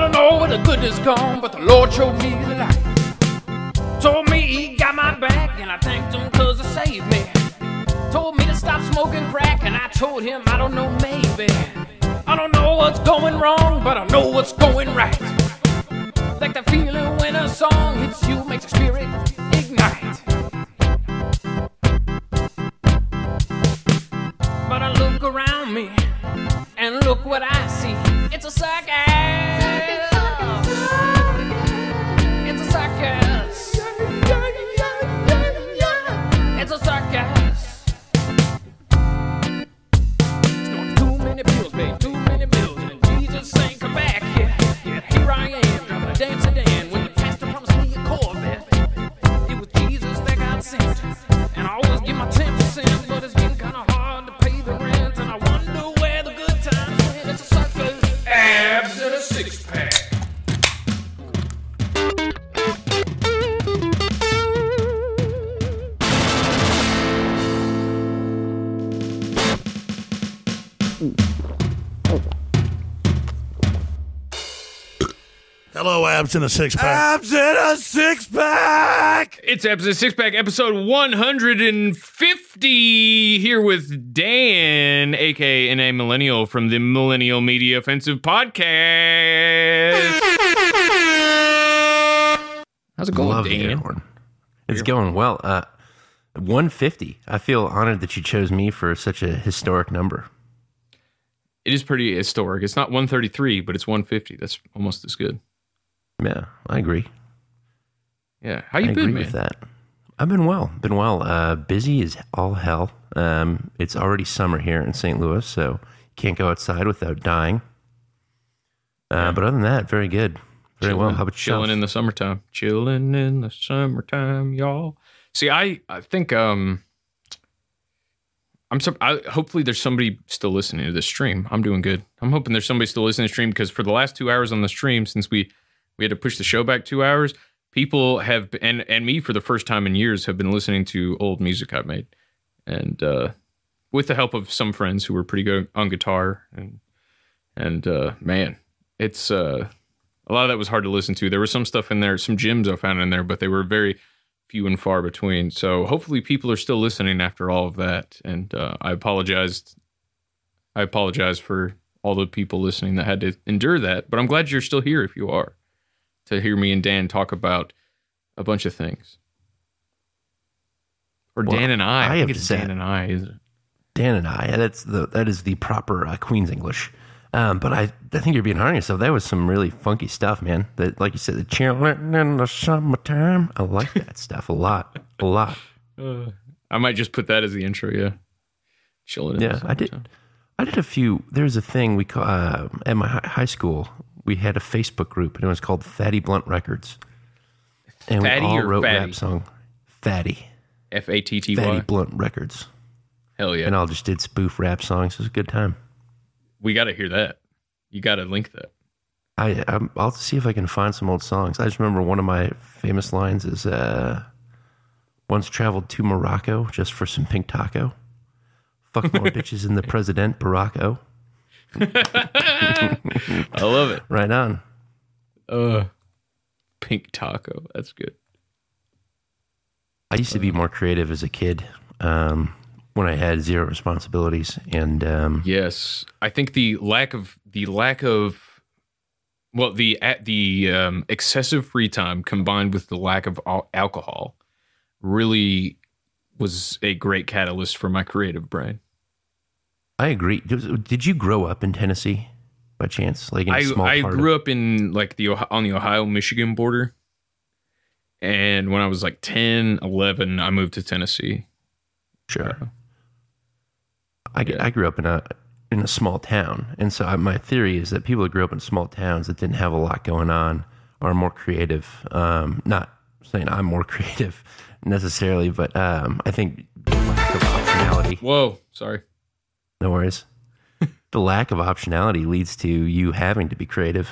don't know where the goodness gone, but the Lord showed me the light. Told me he got my back, and I thanked him cause he saved me. Told me to stop smoking crack, and I told him I don't know, maybe. I don't know what's going wrong, but I know what's going right. Like the feeling when a song hits you, makes your spirit ignite. But I look around me, and look what I see. It's a. It's abs in a six pack. Abs in a six pack. It's episode six pack, episode 150. Here with Dan, aka a millennial from the Millennial Media Offensive Podcast. How's it going, Love the Dan? horn. It's going well. Uh, 150. I feel honored that you chose me for such a historic number. It is pretty historic. It's not 133, but it's 150. That's almost as good. Yeah, I agree. Yeah. How you I been, agree man? with that. I've been well. Been well. Uh, busy as all hell. Um, it's already summer here in St. Louis, so you can't go outside without dying. Uh, But other than that, very good. Very well. How about chilling yourself? in the summertime? Chilling in the summertime, y'all. See, I I think um, I'm so. I, hopefully, there's somebody still listening to this stream. I'm doing good. I'm hoping there's somebody still listening to the stream because for the last two hours on the stream, since we we had to push the show back two hours, people have and and me for the first time in years have been listening to old music I've made, and uh, with the help of some friends who were pretty good on guitar and and uh, man, it's uh a lot of that was hard to listen to. There was some stuff in there, some gems I found in there, but they were very few and far between. So hopefully people are still listening after all of that. And uh, I apologized. I apologize for all the people listening that had to endure that. But I'm glad you're still here if you are to hear me and Dan talk about a bunch of things. Or Well, Dan and I. I I, have think to it's say- Dan and I. Is it? Dan and I. That's the that is the proper uh, Queen's English. Um, but I, I think you're being hard on yourself. That was some really funky stuff, man. That, like you said, the chilling in the summertime. I like that stuff a lot, a lot. Uh, I might just put that as the intro. Yeah, chilling. in the Yeah, I did. I did a few. There was a thing we call uh, at my high school. We had a Facebook group, and it was called Fatty Blunt Records. And Fatty we all wrote fatty? rap song. Fatty, F A T T Fatty Blunt Records, Hell yeah. and all just did spoof rap songs. It was a good time. we got to hear that. You got to link that. I I'm, I'll see if I can find some old songs. I just remember one of my famous lines is uh, once traveled to Morocco just for some pink taco. Fuck more bitches than the president Baracko. I love it. Right on. Uh, pink taco. That's good. I used to be more creative as a kid um, when I had zero responsibilities, and um, Yes, I think the lack of the lack of well the at the um, excessive free time combined with the lack of al- alcohol really was a great catalyst for my creative brain. I agree. Did you grow up in Tennessee by chance? Like in a I small I grew of, up in like the on the Ohio Michigan border. And when I was like 10, 11, I moved to Tennessee. Sure. I, Yeah. I grew up in a in a small town, and so I, my theory is that people that grew up in small towns that didn't have a lot going on are more creative. Um, not saying I'm more creative necessarily, but um, I think lack of optionality. Whoa, sorry. No worries. the lack of optionality leads to you having to be creative.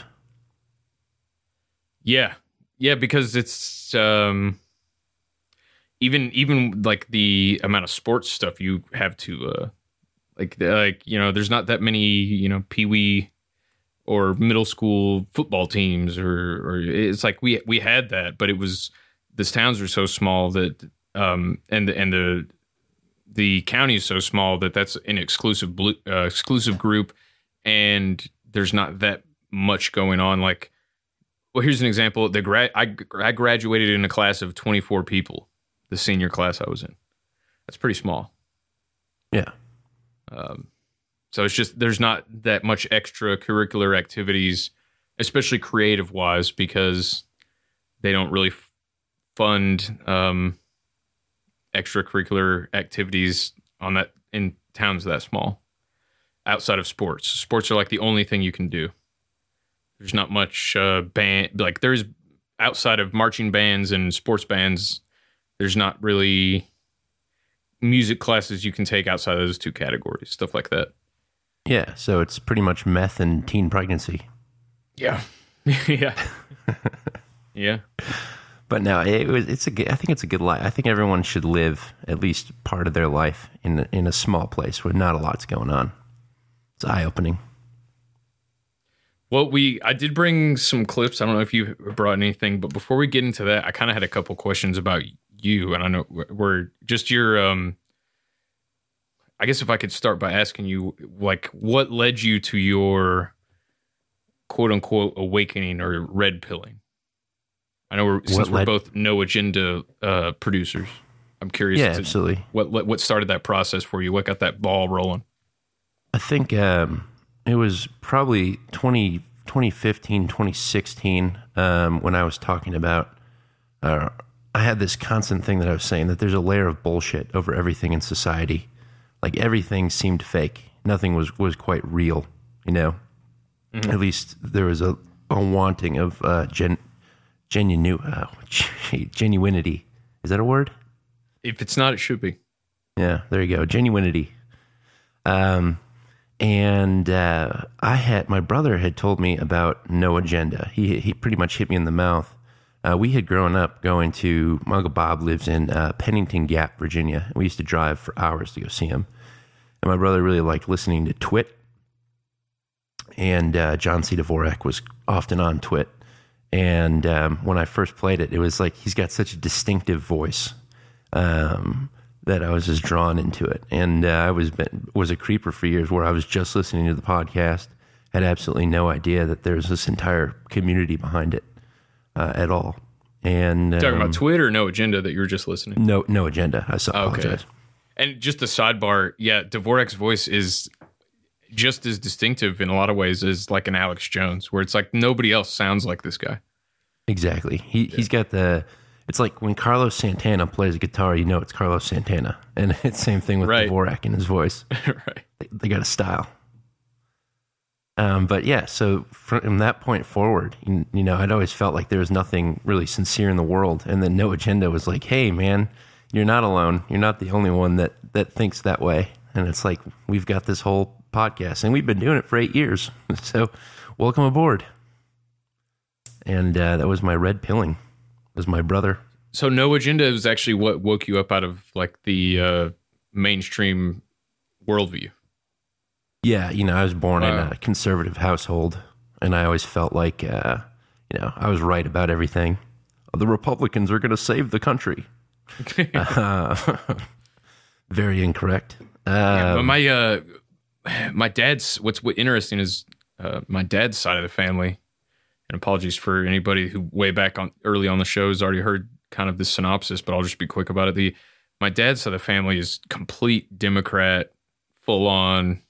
Yeah. Yeah, because it's um even even like the amount of sports stuff you have to uh like like you know, there's not that many, you know, pee-wee or middle school football teams or or it's like we we had that, but it was this towns are so small that um and the and the the county is so small that that's an exclusive blue, uh, exclusive group and there's not that much going on. Like well here's an example. The grad I, I graduated in a class of 24 people the senior class I was in. That's pretty small. Yeah. um, so it's just there's not that much extracurricular activities, especially creative wise, because they don't really f- fund um, extracurricular activities on that in towns that small. Outside of sports, sports are like the only thing you can do. There's not much uh, band like there's outside of marching bands and sports bands. There's not really music classes you can take outside of those two categories, stuff like that. Yeah. So it's pretty much meth and teen pregnancy. Yeah. yeah. yeah. But no, it was. It's a. good- I think it's a good life. I think everyone should live at least part of their life in in a small place where not a lot's going on. It's eye opening. Well, we I did bring some clips. I don't know if you brought anything, but before we get into that, I kind of had a couple questions about you, and I know we're- just your. um I guess if I could start by asking you, like, what led you to your quote unquote awakening or red pilling? I know we're since we're led- both no agenda uh, producers. I'm curious. Yeah, to- absolutely. what what started that process for you? What got that ball rolling? I think um, it was probably 20, 2015, 2016 um, when I was talking about. Uh, I had this constant thing that I was saying that there's a layer of bullshit over everything in society. Like everything seemed fake. Nothing was was quite real. You know. At least there was a, a wanting of uh, gen, genunu, uh, genuinity. Is that a word? If it's not, it should be. Yeah, there you go. Genuinity. Um, and uh, I had my brother had told me about no agenda. He he pretty much hit me in the mouth. Uh, we had grown up going to my uncle Bob lives in uh, Pennington Gap, Virginia. We used to drive for hours to go see him. And my brother really liked listening to Twit. And uh, John C. Dvorak was often on Twit. And um, when I first played it, it was like he's got such a distinctive voice um, that I was just drawn into it. And uh, I was been, was a creeper for years, where I was just listening to the podcast, had absolutely no idea that there's this entire community behind it uh, at all. And Talking um, about Twitter, no agenda that you were just listening. no no agenda. I so Okay. apologize. And just a sidebar, yeah, Dvorak's voice is just as distinctive in a lot of ways as like an Alex Jones, where it's like nobody else sounds like this guy. Exactly. He he's got the. It's like when Carlos Santana plays a guitar, you know it's Carlos Santana, and it's same thing with Right. Dvorak in his voice. right. they, they got a style. Um, but yeah, so from that point forward, you, you know, I'd always felt like there was nothing really sincere in the world, and then No Agenda was like, "Hey, man, you're not alone. You're not the only one that that thinks that way." And it's like we've got this whole podcast, and we've been doing it for eight years. So, welcome aboard. And uh, that was my red pilling. Was my brother. So no agenda is actually what woke you up out of like the uh, mainstream worldview. Yeah, you know, I was born in a conservative household, and I always felt like, uh, you know, I was right about everything. The Republicans are going to save the country. Uh, very incorrect. Uh, but my uh, my dad's what's what interesting is uh, my dad's side of the family. And apologies for anybody who way back on early on the show has already heard kind of the synopsis, but I'll just be quick about it. The my dad's side of the family is complete Democrat, full on,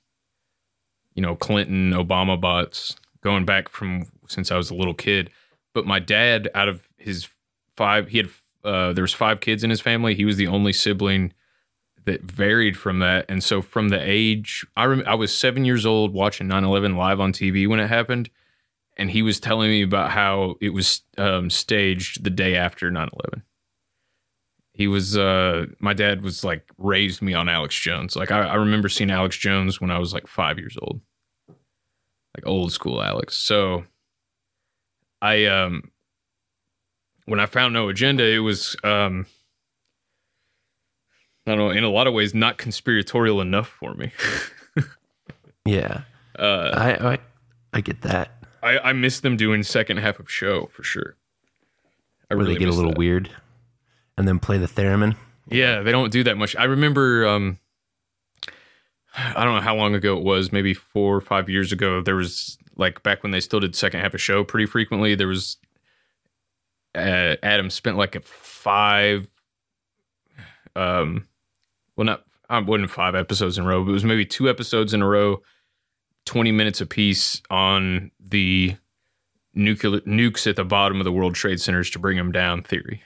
you know, Clinton, Obama bots, going back from since I was a little kid. But my dad, out of his five, he had uh, there was five kids in his family. He was the only sibling that varied from that. And so from the age I rem- I was 7 years old watching 9/11 live on TV when it happened and he was telling me about how it was um, staged the day after 9/11. He was uh my dad was like raised me on Alex Jones. Like I, I remember seeing Alex Jones when I was like 5 years old. Like old school Alex. So I um when I found no agenda, it was um I don't know, in a lot of ways not conspiratorial enough for me. yeah, uh I, I I get that. I, I miss them doing second half of show for sure. I Where they get a little that. weird, and then play the theremin. Yeah, they don't do that much. I remember um I don't know how long ago it was, maybe 4 or 5 years ago, there was like back when they still did second half of show pretty frequently, there was uh, Adam spent like a 5 um well not I wasn't 5 episodes in a row, but it was maybe 2 episodes in a row 20 minutes apiece on the nuclear nukes at the bottom of the World Trade Centers to bring them down theory.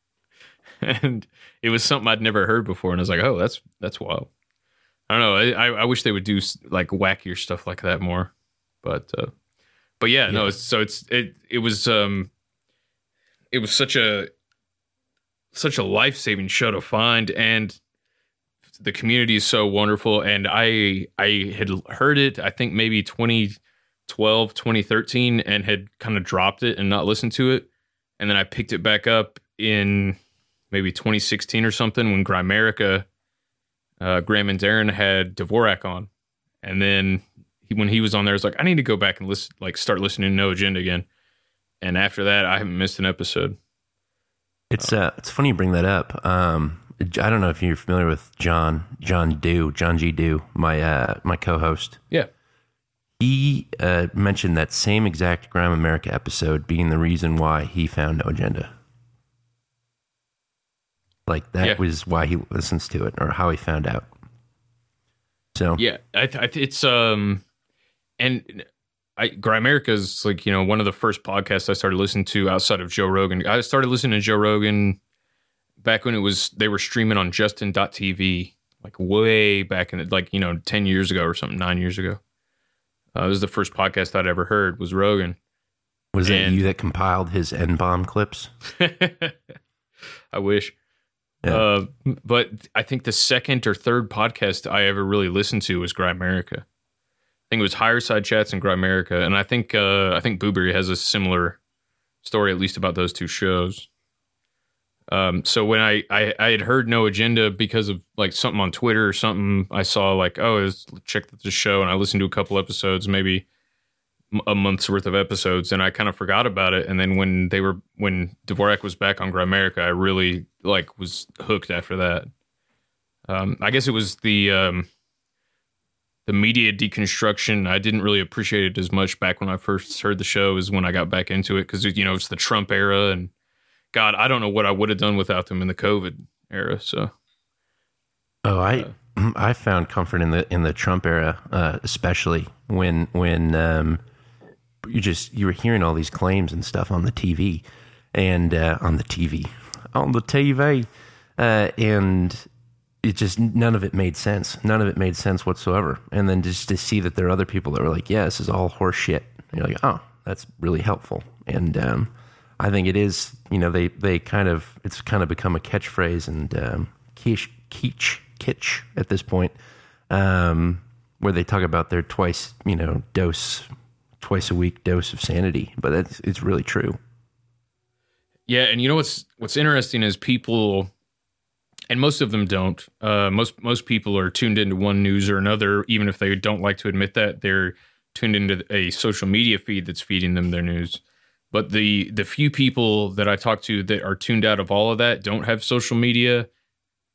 and it was something I'd never heard before, and I was like, "Oh, that's that's wild." I don't know. I, I, wish they would do like wackier stuff like that more, but uh, but yeah, no. It's, so it's it it was um it was such a such a life saving show to find, and the community is so wonderful. And I I had heard it. I think maybe 2012, 2013, and had kind of dropped it and not listened to it, and then I picked it back up in maybe 2016 or something when Grimerica, uh, Graham and Darren had Dvorak on, and then he, when he was on there, I was like, I need to go back and listen, like start listening to No Agenda again. And after that, I haven't missed an episode. It's uh, it's funny you bring that up. Um, I don't know if you're familiar with John John Dew John G Dew, my uh, my co-host. Yeah, He uh, mentioned that same exact Grimerica episode being the reason why he found no agenda. Like that Yeah. was why he listens to it, or how he found out. So yeah, I, th- I th- it's um, and I Grimerica's like you know one of the first podcasts I started listening to outside of Joe Rogan. I started listening to Joe Rogan back when it was they were streaming on Justin.tv, like way back in the, like you know ten years ago or something, nine years ago. Uh, it was the first podcast I'd ever heard was Rogan. was it and- you that compiled his N bomb clips? I wish. Yeah. Uh, but I think the second or third podcast I ever really listened to was Grimerica. I think it was Higher Side Chats and Grimerica, and I think uh, I think Boo-Bury has a similar story, at least about those two shows. Um, so when I, I I had heard No Agenda because of like something on Twitter or something, I saw like oh check the show, and I listened to a couple episodes, maybe a month's worth of episodes, and I kind of forgot about it. And then when they were when Dvorak was back on Grimerica, I really like was hooked after that. Um, I guess it was the um, the media deconstruction. I didn't really appreciate it as much back when I first heard the show as when I got back into it because you know it's the Trump era and God, I don't know what I would have done without them in the COVID era. So Oh, I I found comfort in the in the Trump era, uh, especially when when um, you just you were hearing all these claims and stuff on the TV and uh, on the TV on the TV, uh, and it just none of it made sense. None of it made sense whatsoever. And then just to see that there are other people that were like, "Yeah, this is all horseshit." you're like, "Oh, that's really helpful." And um, I think it is. You know, they they kind of it's kind of become a catchphrase and um, quiche, kitsch, kitsch at this point, um, where they talk about their twice, you know, dose, twice a week dose of sanity. But it's it's really true. yeah, and you know what's what's interesting is people, and most of them don't. Uh, most most people are tuned into one news or another, even if they don't like to admit that they're tuned into a social media feed that's feeding them their news. But the the few people that I talk to that are tuned out of all of that don't have social media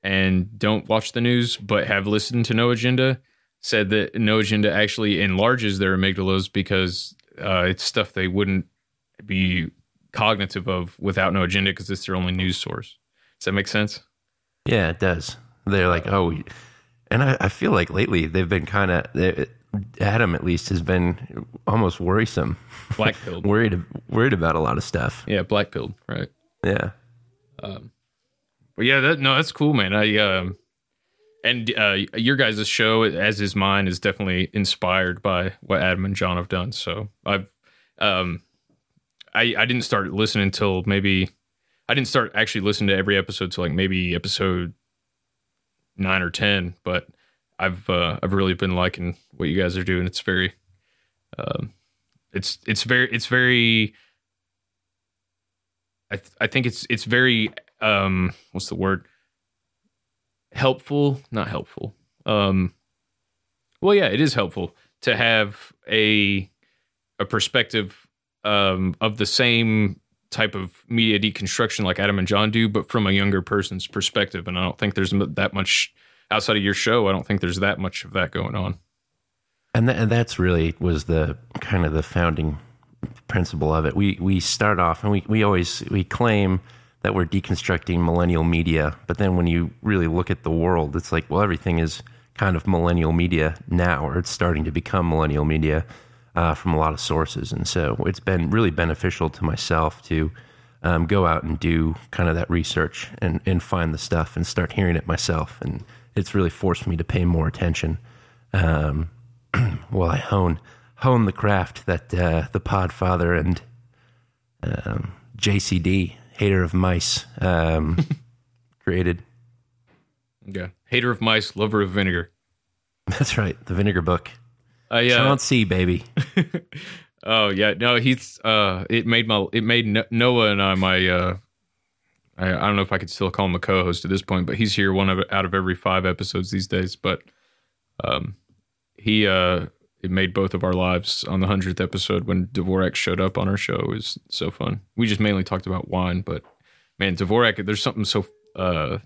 and don't watch the news, but have listened to No Agenda, said that No Agenda actually enlarges their amygdalas because uh, it's stuff they wouldn't be cognitive of without No Agenda because it's their only news source. Does that make sense? Yeah, it does. They're like, oh, and I, I feel like lately they've been kind of Adam at least has been almost worrisome, Black pilled. worried worried about a lot of stuff. yeah, black pilled. Right. Yeah, But yeah, that, no, that's cool, man. I um, and uh, your guys' show, as is mine, is definitely inspired by what Adam and John have done. So I've um, I I didn't start listening until maybe I didn't start actually listening to every episode till like maybe episode nine or ten, but I've uh, I've really been liking what you guys are doing. It's very um, it's it's very it's very I th- I think it's it's very um what's the word helpful not helpful um well yeah it is helpful to have a a perspective um, of the same type of media deconstruction like Adam and John do, but from a younger person's perspective. And I don't think there's that much outside of your show. I don't think there's that much of that going on. And, th- and that's really was the kind of the founding principle of it. We we start off and we, we always we claim that we're deconstructing millennial media, but then when you really look at the world, it's like well everything is kind of millennial media now, or it's starting to become millennial media uh, from a lot of sources, and so it's been really beneficial to myself to um, go out and do kind of that research and and find the stuff and start hearing it myself, and it's really forced me to pay more attention. Um, while I hone hone the craft that uh, the Podfather and um, JCD, hater of mice, um, created. Yeah. Hater of mice, lover of vinegar. That's right, the Vinegar Book. I, Uh, yeah. Chauncey, baby. oh yeah. No, he's uh it made my it made Noah and I my uh I, I don't know if I could still call him a co-host at this point, but he's here one of out of every five episodes these days. But um he uh it made both of our lives on the hundredth episode when Dvorak showed up on our show. It was so fun. We just mainly talked about wine, but man, Dvorak, there's something so uh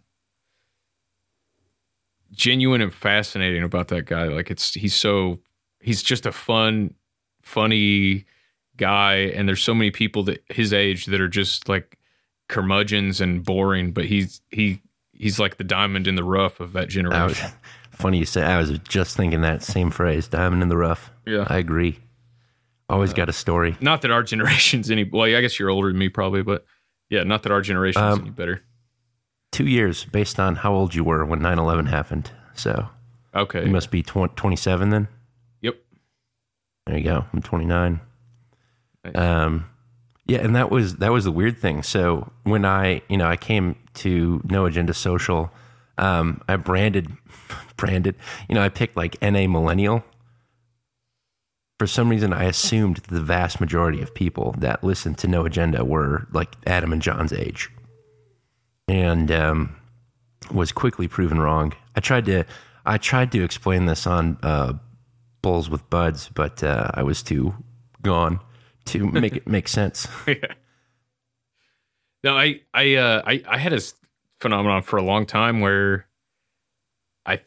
genuine and fascinating about that guy. Like it's he's so he's just a fun, funny guy, and there's so many people that his age that are just like curmudgeons and boring, but he's he he's like the diamond in the rough of that I was, generation. funny you say. I was just thinking that same phrase, "diamond in the rough." Yeah. I agree. Always got a story. Not that our generation's any well, I guess you're older than me probably, but yeah, not that our generation's Um, any better. Two years based on how old you were when 9-11 happened. So Okay. you must be tw- 27 then. yep. There you go. I'm 29. Nice. Um, yeah, and that was that was the weird thing. So when I, you know, I came to No Agenda Social, um, I branded, branded, you know, I picked like NA Millennial. For some reason, I assumed the vast majority of people that listened to No Agenda were like Adam and John's age, and um, was quickly proven wrong. I tried to, I tried to explain this on uh, Bulls with Buds, but uh, I was too gone to make it make sense. yeah. No, I I uh I I had a s- phenomenon for a long time where I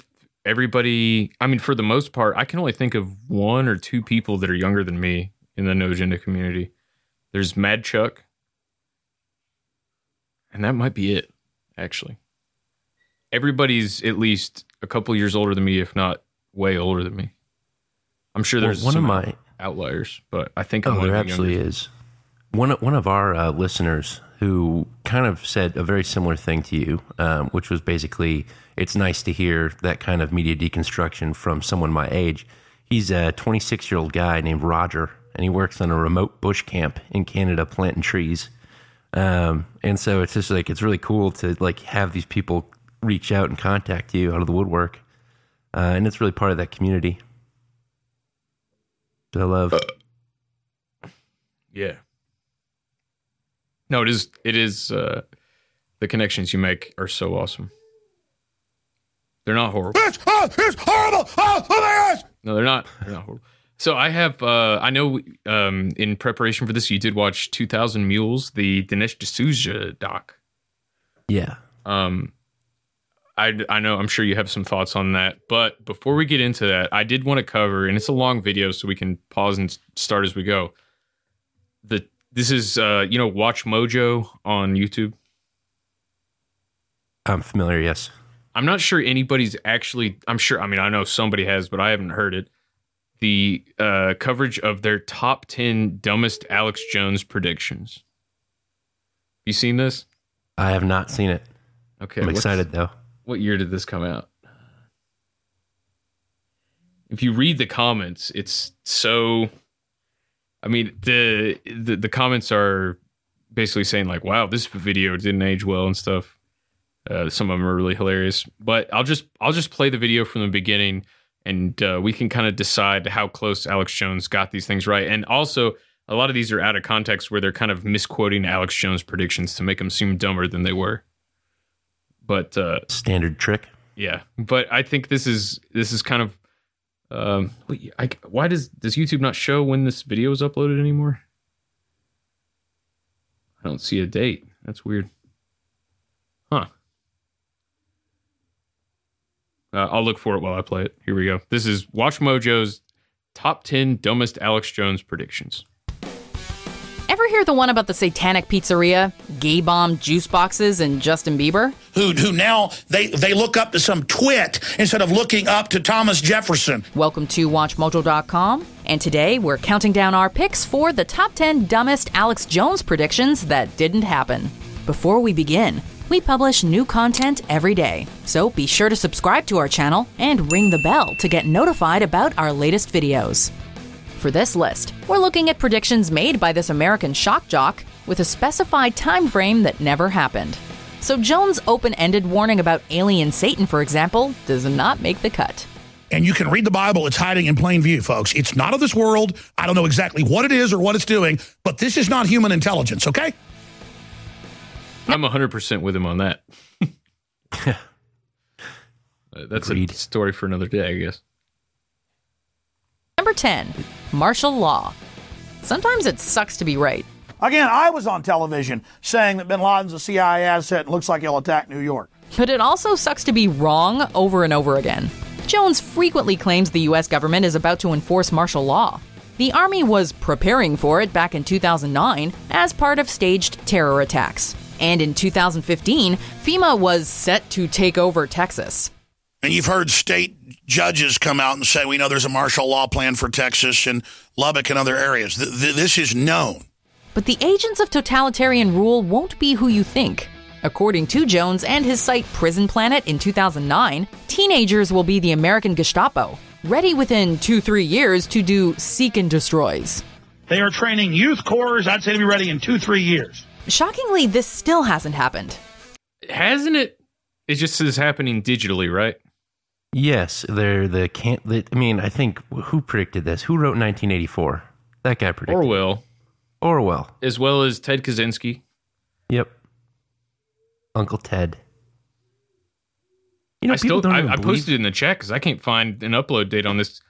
everybody I mean for the most part I can only think of one or two people that are younger than me in the no agenda community. There's Mad Chuck. And that might be it actually. Everybody's at least a couple years older than me if not way older than me. I'm sure Well, there's one of my outliers, but I think oh, there absolutely younger- is one of- one of our uh, listeners who kind of said a very similar thing to you, um, which was basically it's nice to hear that kind of media deconstruction from someone my age. He's a 26 year old guy named Roger, and he works on a remote bush camp in Canada planting trees. Um, and so it's just like it's really cool to like have these people reach out and contact you out of the woodwork, uh, and it's really part of that community. That I love. Yeah. No, it is. It is. Uh, the connections you make are so awesome. They're not horrible. It's, oh, it's horrible! Oh, oh my gosh! No, they're not. They're not horrible. So I have. Uh, I know. Um, in preparation for this, you did watch Two Thousand Mules, the Dinesh D'Souza doc. yeah. Um, I, I know I'm sure you have some thoughts on that, but before we get into that, I did want to cover, and it's a long video, so we can pause and start as we go. The this is uh you know Watch Mojo on YouTube. I'm familiar, yes. I'm not sure anybody's actually. I'm sure. I mean, I know somebody has, but I haven't heard it. The uh, coverage of their top ten dumbest Alex Jones predictions. You seen this? I have not seen it. Okay, I'm excited though. What year did this come out? If you read the comments, it's so. I mean, the the, the comments are basically saying like, "Wow, this video didn't age well" and stuff. Uh, some of them are really hilarious, but I'll just I'll just play the video from the beginning, and uh, we can kind of decide how close Alex Jones got these things right. And also, a lot of these are out of context where they're kind of misquoting Alex Jones predictions to make them seem dumber than they were. But uh, Standard trick. yeah, but I think this is this is kind of Um, I, why does does YouTube not show when this video is uploaded anymore? I don't see a date. That's weird. Huh. Uh, I'll look for it while I play it. Here we go. This is Watch Mojo's top 10 dumbest Alex Jones predictions. Hear the one about the satanic pizzeria, gay bomb juice boxes, and Justin Bieber? Who, who now they, they look up to some twit instead of looking up to Thomas Jefferson. Welcome to WatchMojo.com, and today we're counting down our picks for the top 10 dumbest Alex Jones predictions that didn't happen. Before we begin, we publish new content every day, so be sure to subscribe to our channel and ring the bell to get notified about our latest videos. For this list, we're looking at predictions made by this American shock jock with a specified time frame that never happened. So Jones' open-ended warning about alien Satan, for example, does not make the cut. And you can read the Bible. It's hiding in plain view, folks. It's not of this world. I don't know exactly what it is or what it's doing, but this is not human intelligence, okay? I'm 100% with him on that. Uh, That's Agreed. a story for another day, I guess. Number 10, martial law. Sometimes it sucks to be right. Again, I was on television saying that bin Laden's a CIA asset and looks like he'll attack New York. But it also sucks to be wrong over and over again. Jones frequently claims the US government is about to enforce martial law. The Army was preparing for it back in 2009 as part of staged terror attacks. And in 2015, FEMA was set to take over Texas. And you've heard state judges come out and say, we know there's a martial law plan for Texas and Lubbock and other areas. Th- th- this is known. But the agents of totalitarian rule won't be who you think. According to Jones and his site Prison Planet in 2009, teenagers will be the American Gestapo, ready within two, three years to do seek and destroys. They are training youth corps. I'd say to be ready in two, three years. Shockingly, this still hasn't happened. Hasn't it? It just is happening digitally, right? Yes, they're the can't. The, I mean, I think who predicted this? Who wrote 1984? That guy predicted Orwell, Orwell. as well as Ted Kaczynski. Yep. Uncle Ted. You know, I still don't I, I posted it in the chat because I can't find an upload date on this.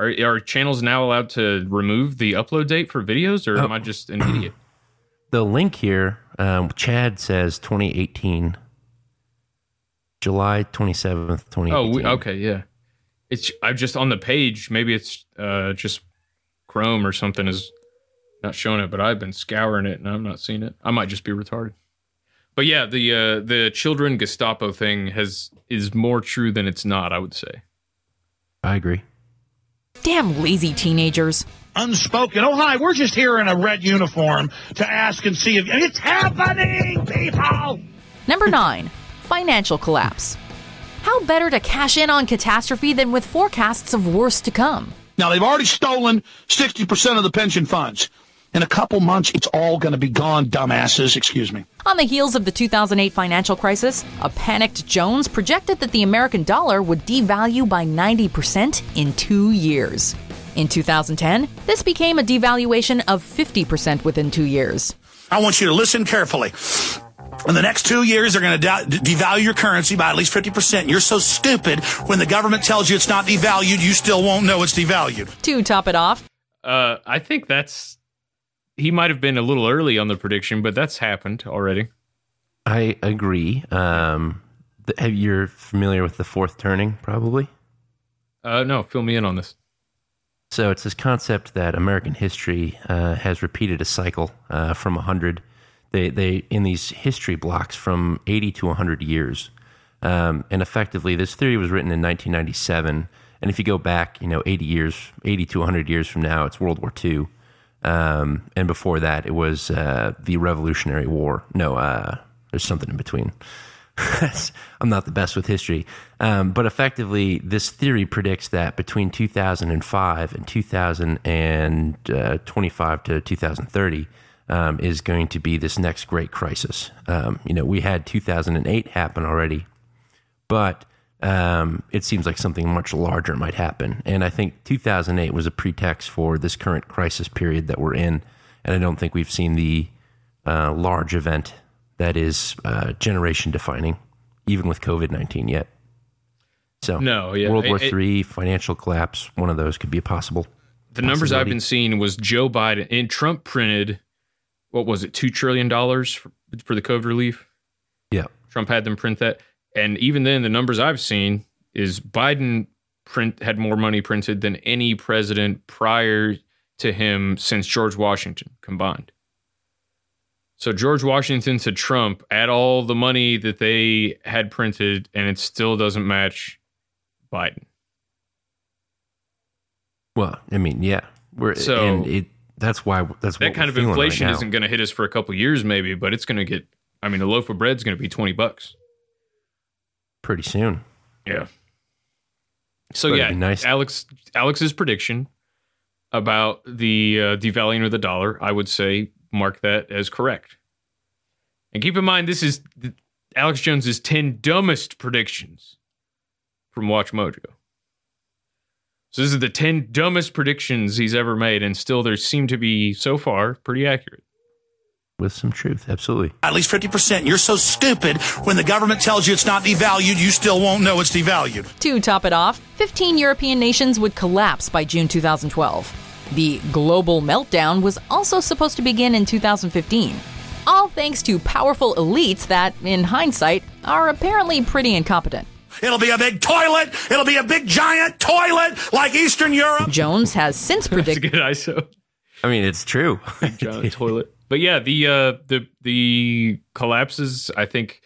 Are are channels now allowed to remove the upload date for videos, or Oh. am I just an idiot? the link here. Um, Chad says 2018, July 27th, 2018. Oh, we, okay, yeah. It's I'm just on the page. Maybe it's uh, just Chrome or something is not showing it, but I've been scouring it and I'm not seeing it. I might just be retarded. But yeah, the uh, the children Gestapo thing has is more true than it's not. I would say. I agree. Damn lazy teenagers. Unspoken. Oh, hi. We're just here in a red uniform to ask and see if it's happening, people. Number 9. Financial collapse. How better to cash in on catastrophe than with forecasts of worse to come? Now, they've already stolen 60% of the pension funds. In a couple months, it's all going to be gone, dumbasses. Excuse me. On the heels of the 2008 financial crisis, a panicked Jones projected that the American dollar would devalue by 90% in two years. In 2010, this became a devaluation of 50% within two years. I want you to listen carefully. In the next two years, they're going to de- devalue your currency by at least 50%. You're so stupid when the government tells you it's not devalued, you still won't know it's devalued. To top it off, Uh, I think that's he might have been a little early on the prediction, but that's happened already. I agree. Um, the, have you're familiar with the fourth turning, probably? Uh, no, fill me in on this. So it's this concept that American history uh, has repeated a cycle uh, from 100. They, they in these history blocks from 80 to 100 years. Um, and effectively, this theory was written in 1997. And if you go back, you know, 80 years, 80 to 100 years from now, it's World War II. Um, and before that, it was uh, the Revolutionary War. No, uh, there's something in between. I'm not the best with history. Um, but effectively, this theory predicts that between 2005 and 2025 to 2030 um, is going to be this next great crisis. Um, you know, we had 2008 happen already, but um, it seems like something much larger might happen. And I think 2008 was a pretext for this current crisis period that we're in. And I don't think we've seen the uh, large event that is uh, generation defining, even with COVID 19 yet. So No, yeah, World War it- it- Three, financial collapse. One of those could be possible. The numbers I've been seeing was Joe Biden and Trump printed what was it, two trillion dollars for, for the COVID relief. Yeah. Trump had them print that, and even then, the numbers I've seen is Biden print had more money printed than any president prior to him since George Washington combined. So George Washington to Trump, add all the money that they had printed, and it still doesn't match Biden. Well, I mean, yeah. We're So- and it that's why that's that kind of feeling right inflation isn't going to hit us for a couple years, maybe, but it's going to get. I mean, a loaf of bread's going to be twenty bucks. pretty soon. Yeah. So But yeah, nice- Alex Alex's prediction about the uh, devaluing of the dollar, I would say mark that as correct. And keep in mind, this is Alex Jones's ten dumbest predictions from Watch Mojo. So this is the ten dumbest predictions he's ever made, and still there seem to be so far pretty accurate. With some truth, absolutely. At least 50%. You're so stupid when the government tells you it's not devalued, you still won't know it's devalued. To top it off, 15 European nations would collapse by June 2012. The global meltdown was also supposed to begin in 2015. All thanks to powerful elites that, in hindsight, are apparently pretty incompetent. It'll be a big toilet. It'll be a big giant toilet like Eastern Europe. Jones has since It's a predicted good ISO. I mean, it's true. giant toilet. But yeah, the uh, the the collapses. I think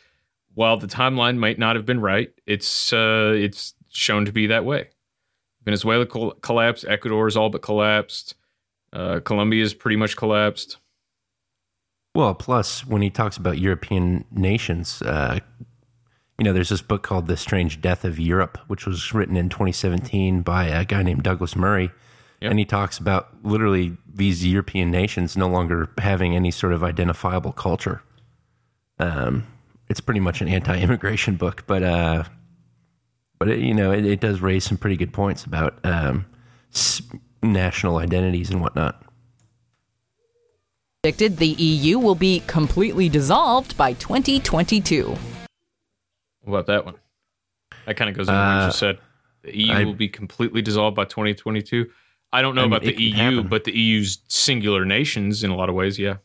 while the timeline might not have been right, it's uh, it's shown to be that way. Venezuela col- collapsed. Ecuador is all but collapsed. Uh, Colombia is pretty much collapsed. Well, plus when he talks about European nations, uh, you know, there's this book called "The Strange Death of Europe," which was written in 2017 by a guy named Douglas Murray, Yep. and he talks about literally these European nations no longer having any sort of identifiable culture. Um, it's pretty much an anti-immigration book, but uh, but it, you know, it, it does raise some pretty good points about um, s- national identities and whatnot. predicted the EU will be completely dissolved by 2022. What about that one? That kind of goes into what you Uh, just said. The EU I- will be completely dissolved by 2022. I don't know I mean, about the EU, happen. but the EU's singular nations in a lot of ways. Yeah.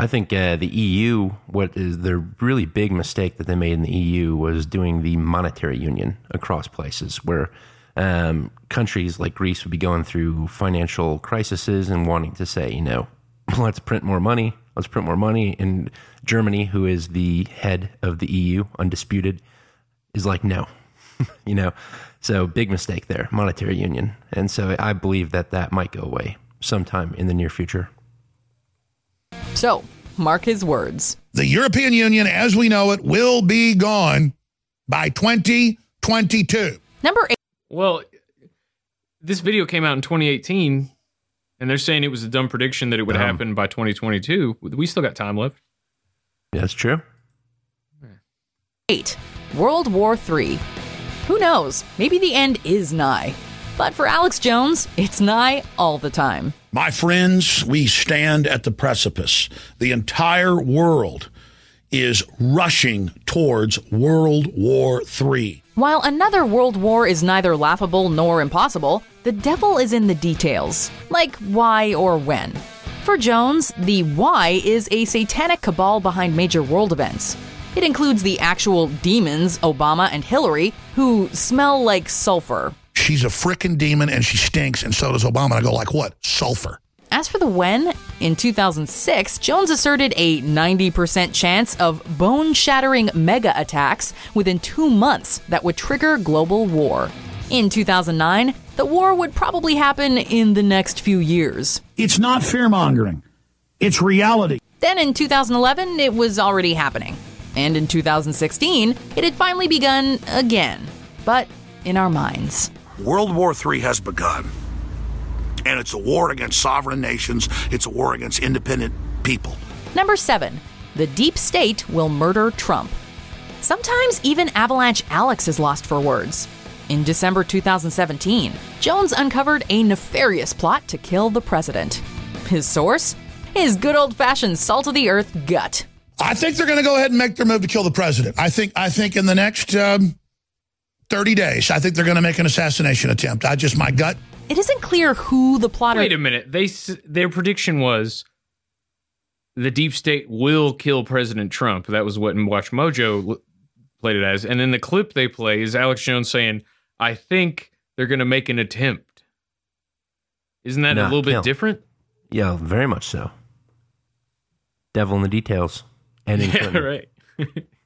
I think uh, the EU, what is the really big mistake that they made in the EU was doing the monetary union across places where um, countries like Greece would be going through financial crises and wanting to say, you know, let's print more money, let's print more money. And Germany, who is the head of the EU, undisputed, is like, no, you know. So big mistake there, monetary union. And so I believe that that might go away sometime in the near future. So, mark his words. The European Union, as we know it, will be gone by 2022. Number eight. Well, this video came out in 2018, and they're saying it was a dumb prediction that it would Dumb. happen by 2022. We still got time left. That's true. 8. World War III. Who knows? Maybe the end is nigh. But for Alex Jones, it's nigh all the time. My friends, we stand at the precipice. The entire world is rushing towards World War III. While another world war is neither laughable nor impossible, the devil is in the details, like why or when. For Jones, the why is a satanic cabal behind major world events. It includes the actual demons, Obama and Hillary, who smell like sulfur. She's a frickin' demon and she stinks, and so does Obama. And I go, like what? Sulfur. As for the when, in 2006, Jones asserted a 90% chance of bone shattering mega attacks within two months that would trigger global war. In 2009, the war would probably happen in the next few years. It's not fear mongering, it's reality. Then in 2011, it was already happening. And in 2016, it had finally begun again, but in our minds. World War III has begun. And it's a war against sovereign nations, it's a war against independent people. Number seven, the deep state will murder Trump. Sometimes even Avalanche Alex is lost for words. In December 2017, Jones uncovered a nefarious plot to kill the president. His source? His good old fashioned salt of the earth gut. I think they're going to go ahead and make their move to kill the president. I think. I think in the next um, 30 days. I think they're going to make an assassination attempt. I just, my gut. It isn't clear who the plotter. Wait a minute. They their prediction was the deep state will kill President Trump. That was what Watch Mojo played it as. And then the clip they play is Alex Jones saying, "I think they're going to make an attempt." Isn't that a little bit kill. different? Yeah, very much so. Devil in the details. And in Yeah, Clinton. right.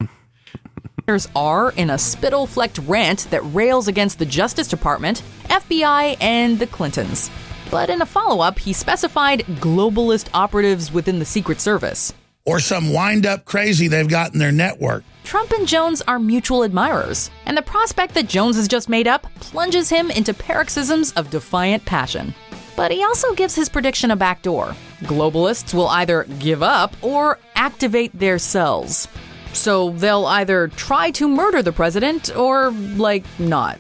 are in a spittle flecked rant that rails against the Justice Department, FBI, and the Clintons. But in a follow up, he specified globalist operatives within the Secret Service. Or some wind up crazy they've got in their network. Trump and Jones are mutual admirers, and the prospect that Jones has just made up plunges him into paroxysms of defiant passion. But he also gives his prediction a backdoor. Globalists will either give up or activate their cells. So they'll either try to murder the president or, like, not.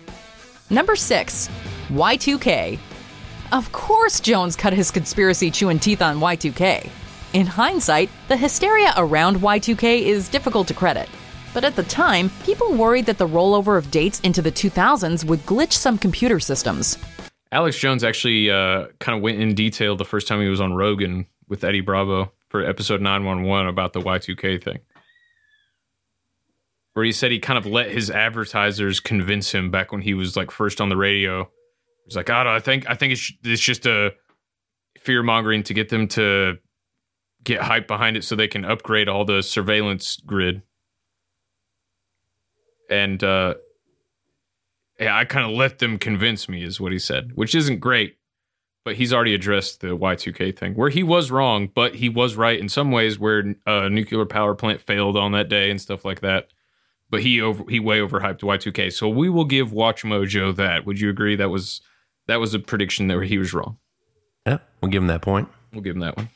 Number six, Y2K. Of course, Jones cut his conspiracy chewing teeth on Y2K. In hindsight, the hysteria around Y2K is difficult to credit. But at the time, people worried that the rollover of dates into the 2000s would glitch some computer systems. Alex Jones actually uh, kind of went in detail the first time he was on Rogan with Eddie Bravo for episode 911 about the Y2K thing. Where he said he kind of let his advertisers convince him back when he was like first on the radio. He's like, "God, I think I think it's it's just a fear mongering to get them to get hype behind it so they can upgrade all the surveillance grid." And uh yeah, I kind of let them convince me, is what he said, which isn't great. But he's already addressed the Y2K thing, where he was wrong, but he was right in some ways, where a nuclear power plant failed on that day and stuff like that. But he over he way overhyped Y2K, so we will give Watch Mojo that. Would you agree that was that was a prediction that he was wrong? Yeah, we'll give him that point. We'll give him that one.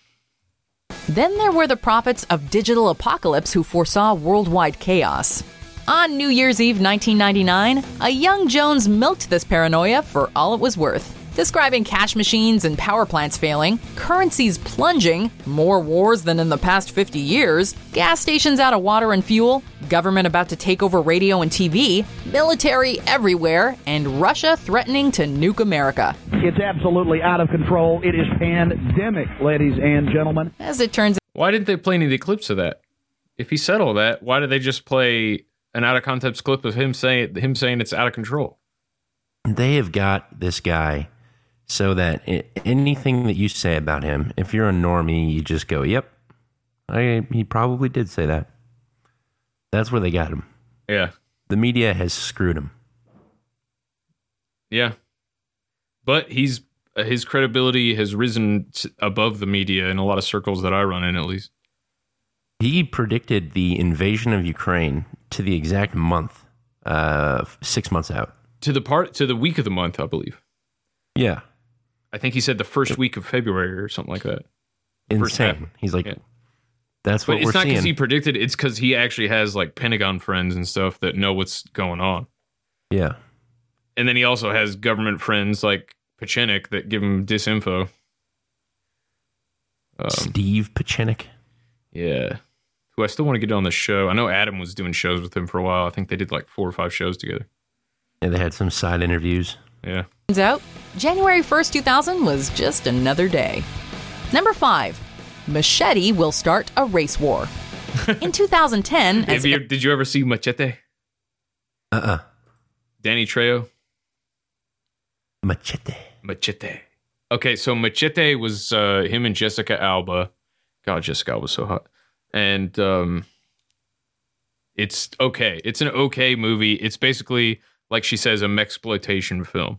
Then there were the prophets of digital apocalypse who foresaw worldwide chaos. On New Year's Eve 1999, a young Jones milked this paranoia for all it was worth. Describing cash machines and power plants failing, currencies plunging, more wars than in the past 50 years, gas stations out of water and fuel, government about to take over radio and TV, military everywhere, and Russia threatening to nuke America. It's absolutely out of control. It is pandemic, ladies and gentlemen. As it turns out, Why didn't they play any of the clips of that? If he said all that, why did they just play an out of context clip of him saying him saying it's out of control? They have got this guy so that i anything that you say about him, if you're a normie, you just go, "Yep, I, he probably did say that." That's where they got him. Yeah. The media has screwed him. Yeah, but he's uh, his credibility has risen above the media in a lot of circles that I run in, at least. He predicted the invasion of Ukraine to the exact month, uh, six months out. To the part to the week of the month, I believe. Yeah, I think he said the first week of February or something like that. Insane. He's like, Yeah. that's But what it's we're not because he predicted; it's because he actually has like Pentagon friends and stuff that know what's going on, yeah, and then he also has government friends like Pieczenik that give him disinfo. Um, Steve Pieczenik. yeah, who I still want to get on the show. I know Adam was doing shows with him for a while. I think they did like four or five shows together. Yeah, they had some side interviews. Yeah. Turns out, January 1st, 2000 was just another day. Number five, Machete will start a race war. In 2010, as you, did you ever see Machete? Uh uh Danny Trejo? Machete. Machete. Okay, so Machete was uh, him and Jessica Alba. God, Jessica Alba was so hot. And um, it's okay. It's an okay movie. It's basically, like she says, a mexploitation film.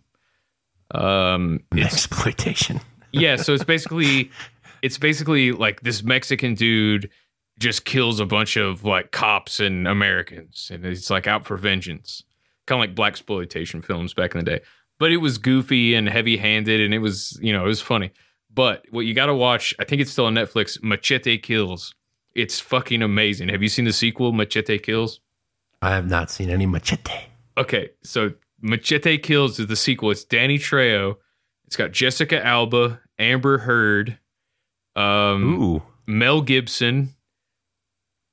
Um, Exploitation. yeah so it's basically it's basically like this mexican dude just kills a bunch of like cops and americans and it's like out for vengeance kind of like black exploitation films back in the day but it was goofy and heavy handed and it was you know it was funny but what you gotta watch i think it's still on netflix machete kills it's fucking amazing have you seen the sequel machete kills I have not seen any machete. Okay, so Machete Kills is the sequel. It's Danny Trejo. It's got Jessica Alba, Amber Heard, um, Ooh, Mel Gibson,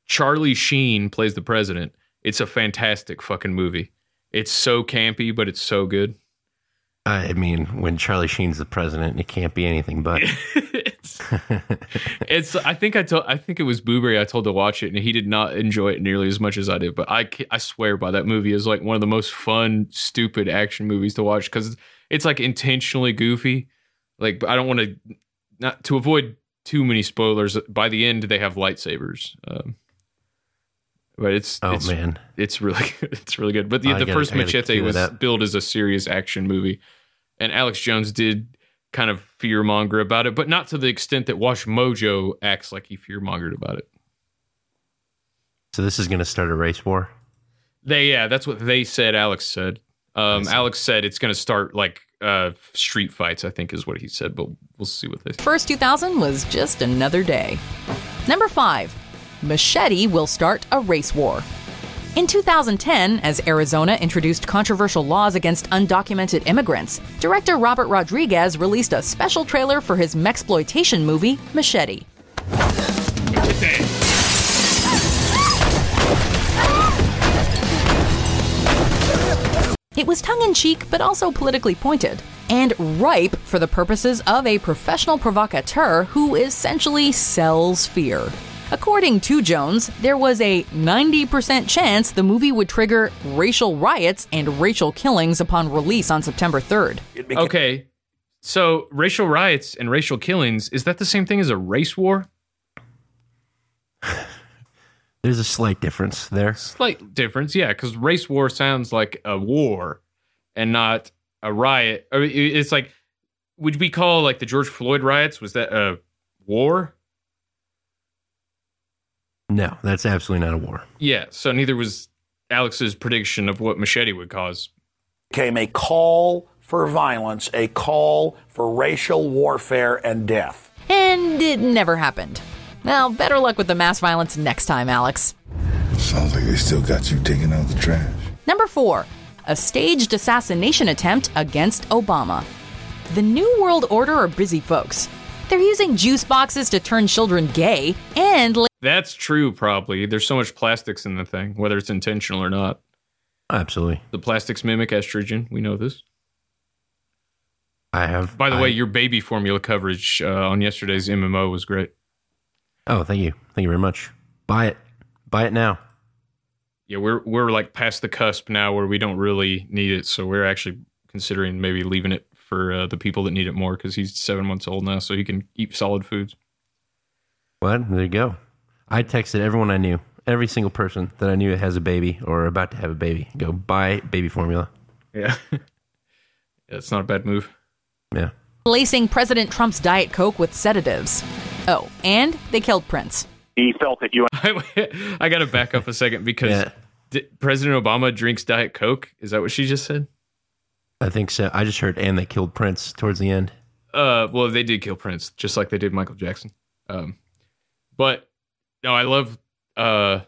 Charlie Sheen plays the president. It's a fantastic fucking movie. It's so campy, but it's so good. I mean, when Charlie Sheen's the president, it can't be anything but. it's. I think I told. I think it was Boo-Bury. I told to watch it, and he did not enjoy it nearly as much as I did. But I, I swear by that movie is like one of the most fun, stupid action movies to watch because it's like intentionally goofy. Like I don't want to not to avoid too many spoilers. By the end, they have lightsabers. Um, but it's Oh it's, man, it's really it's really good. But the, the gotta- first Machete was billed as a serious action movie, and Alex Jones did kind of fearmonger about it, but not to the extent that Watch Mojo acts like he fearmongered about it. so this is going to start a race war. They yeah, that's what they said. Alex said. Um, Alex said it's going to start like uh, street fights. I think is what he said, but we'll see what they say. First 2000 was just another day. Number 5. Machete will start a race war. In 2010, as Arizona introduced controversial laws against undocumented immigrants, director Robert Rodriguez released a special trailer for his Mexploitation movie, Machete. It was tongue in cheek, but also politically pointed, and ripe for the purposes of a professional provocateur who essentially sells fear. According to Jones, there was a 90% chance the movie would trigger racial riots and racial killings upon release on September 3rd. Okay, so racial riots and racial killings is that the same thing as a race war? There's a slight difference there. Slight difference, yeah, because race war sounds like a war and not a riot. Or it- It's like, would we call like the George Floyd riots? Was that a war? No, that's absolutely not a war. Yeah, so neither was Alex's prediction of what machete would cause. Became a call for violence, a call for racial warfare and death. And it never happened. Well, better luck with the mass violence next time, Alex. Sounds like they still got you taking out the trash. Number four, a staged assassination attempt against Obama. The New World Order are busy folks. They're using juice boxes to turn children gay and That's true, probably. There's so much plastics in the thing, whether it's intentional or not. Absolutely. The plastics mimic estrogen. We know this. I have. By the I- way, your baby formula coverage uh, on yesterday's MMO was great. Oh, thank you. Thank you very much. Buy it. Buy it now. Yeah, we're we're like past the cusp now where we don't really need it, so we're actually considering maybe leaving it for uh, the people that need it more because he's seven months old now, so he can eat solid foods. What? There you go. I texted everyone I knew, every single person that I knew that has a baby or about to have a baby. Go buy baby formula. Yeah, yeah, it's not a bad move. Yeah. lacing President Trump's Diet Coke with sedatives. Oh, and they killed Prince. He felt that you I, I got to back up a second because Yeah. di- President Obama drinks Diet Coke. Is that what she just said? I think so. I just heard and they killed Prince towards the end. Uh, well, they did kill Prince, just like they did Michael Jackson. Um, but no, I love, uh,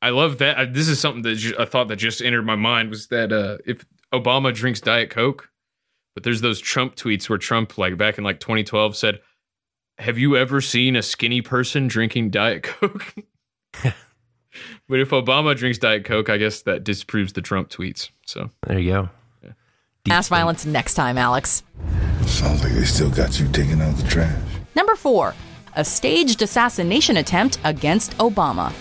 I love that. I, this is something that ju- I thought that just entered my mind was that uh, if Obama drinks Diet Coke, but there's those Trump tweets where Trump, like back in like 2012, said, "Have you ever seen a skinny person drinking Diet Coke?" but if Obama drinks Diet Coke, I guess that disproves the Trump tweets. So There you go. Deep Mass violence next time, Alex. Sounds like they still got you taking out the trash. Number four, a staged assassination attempt against Obama.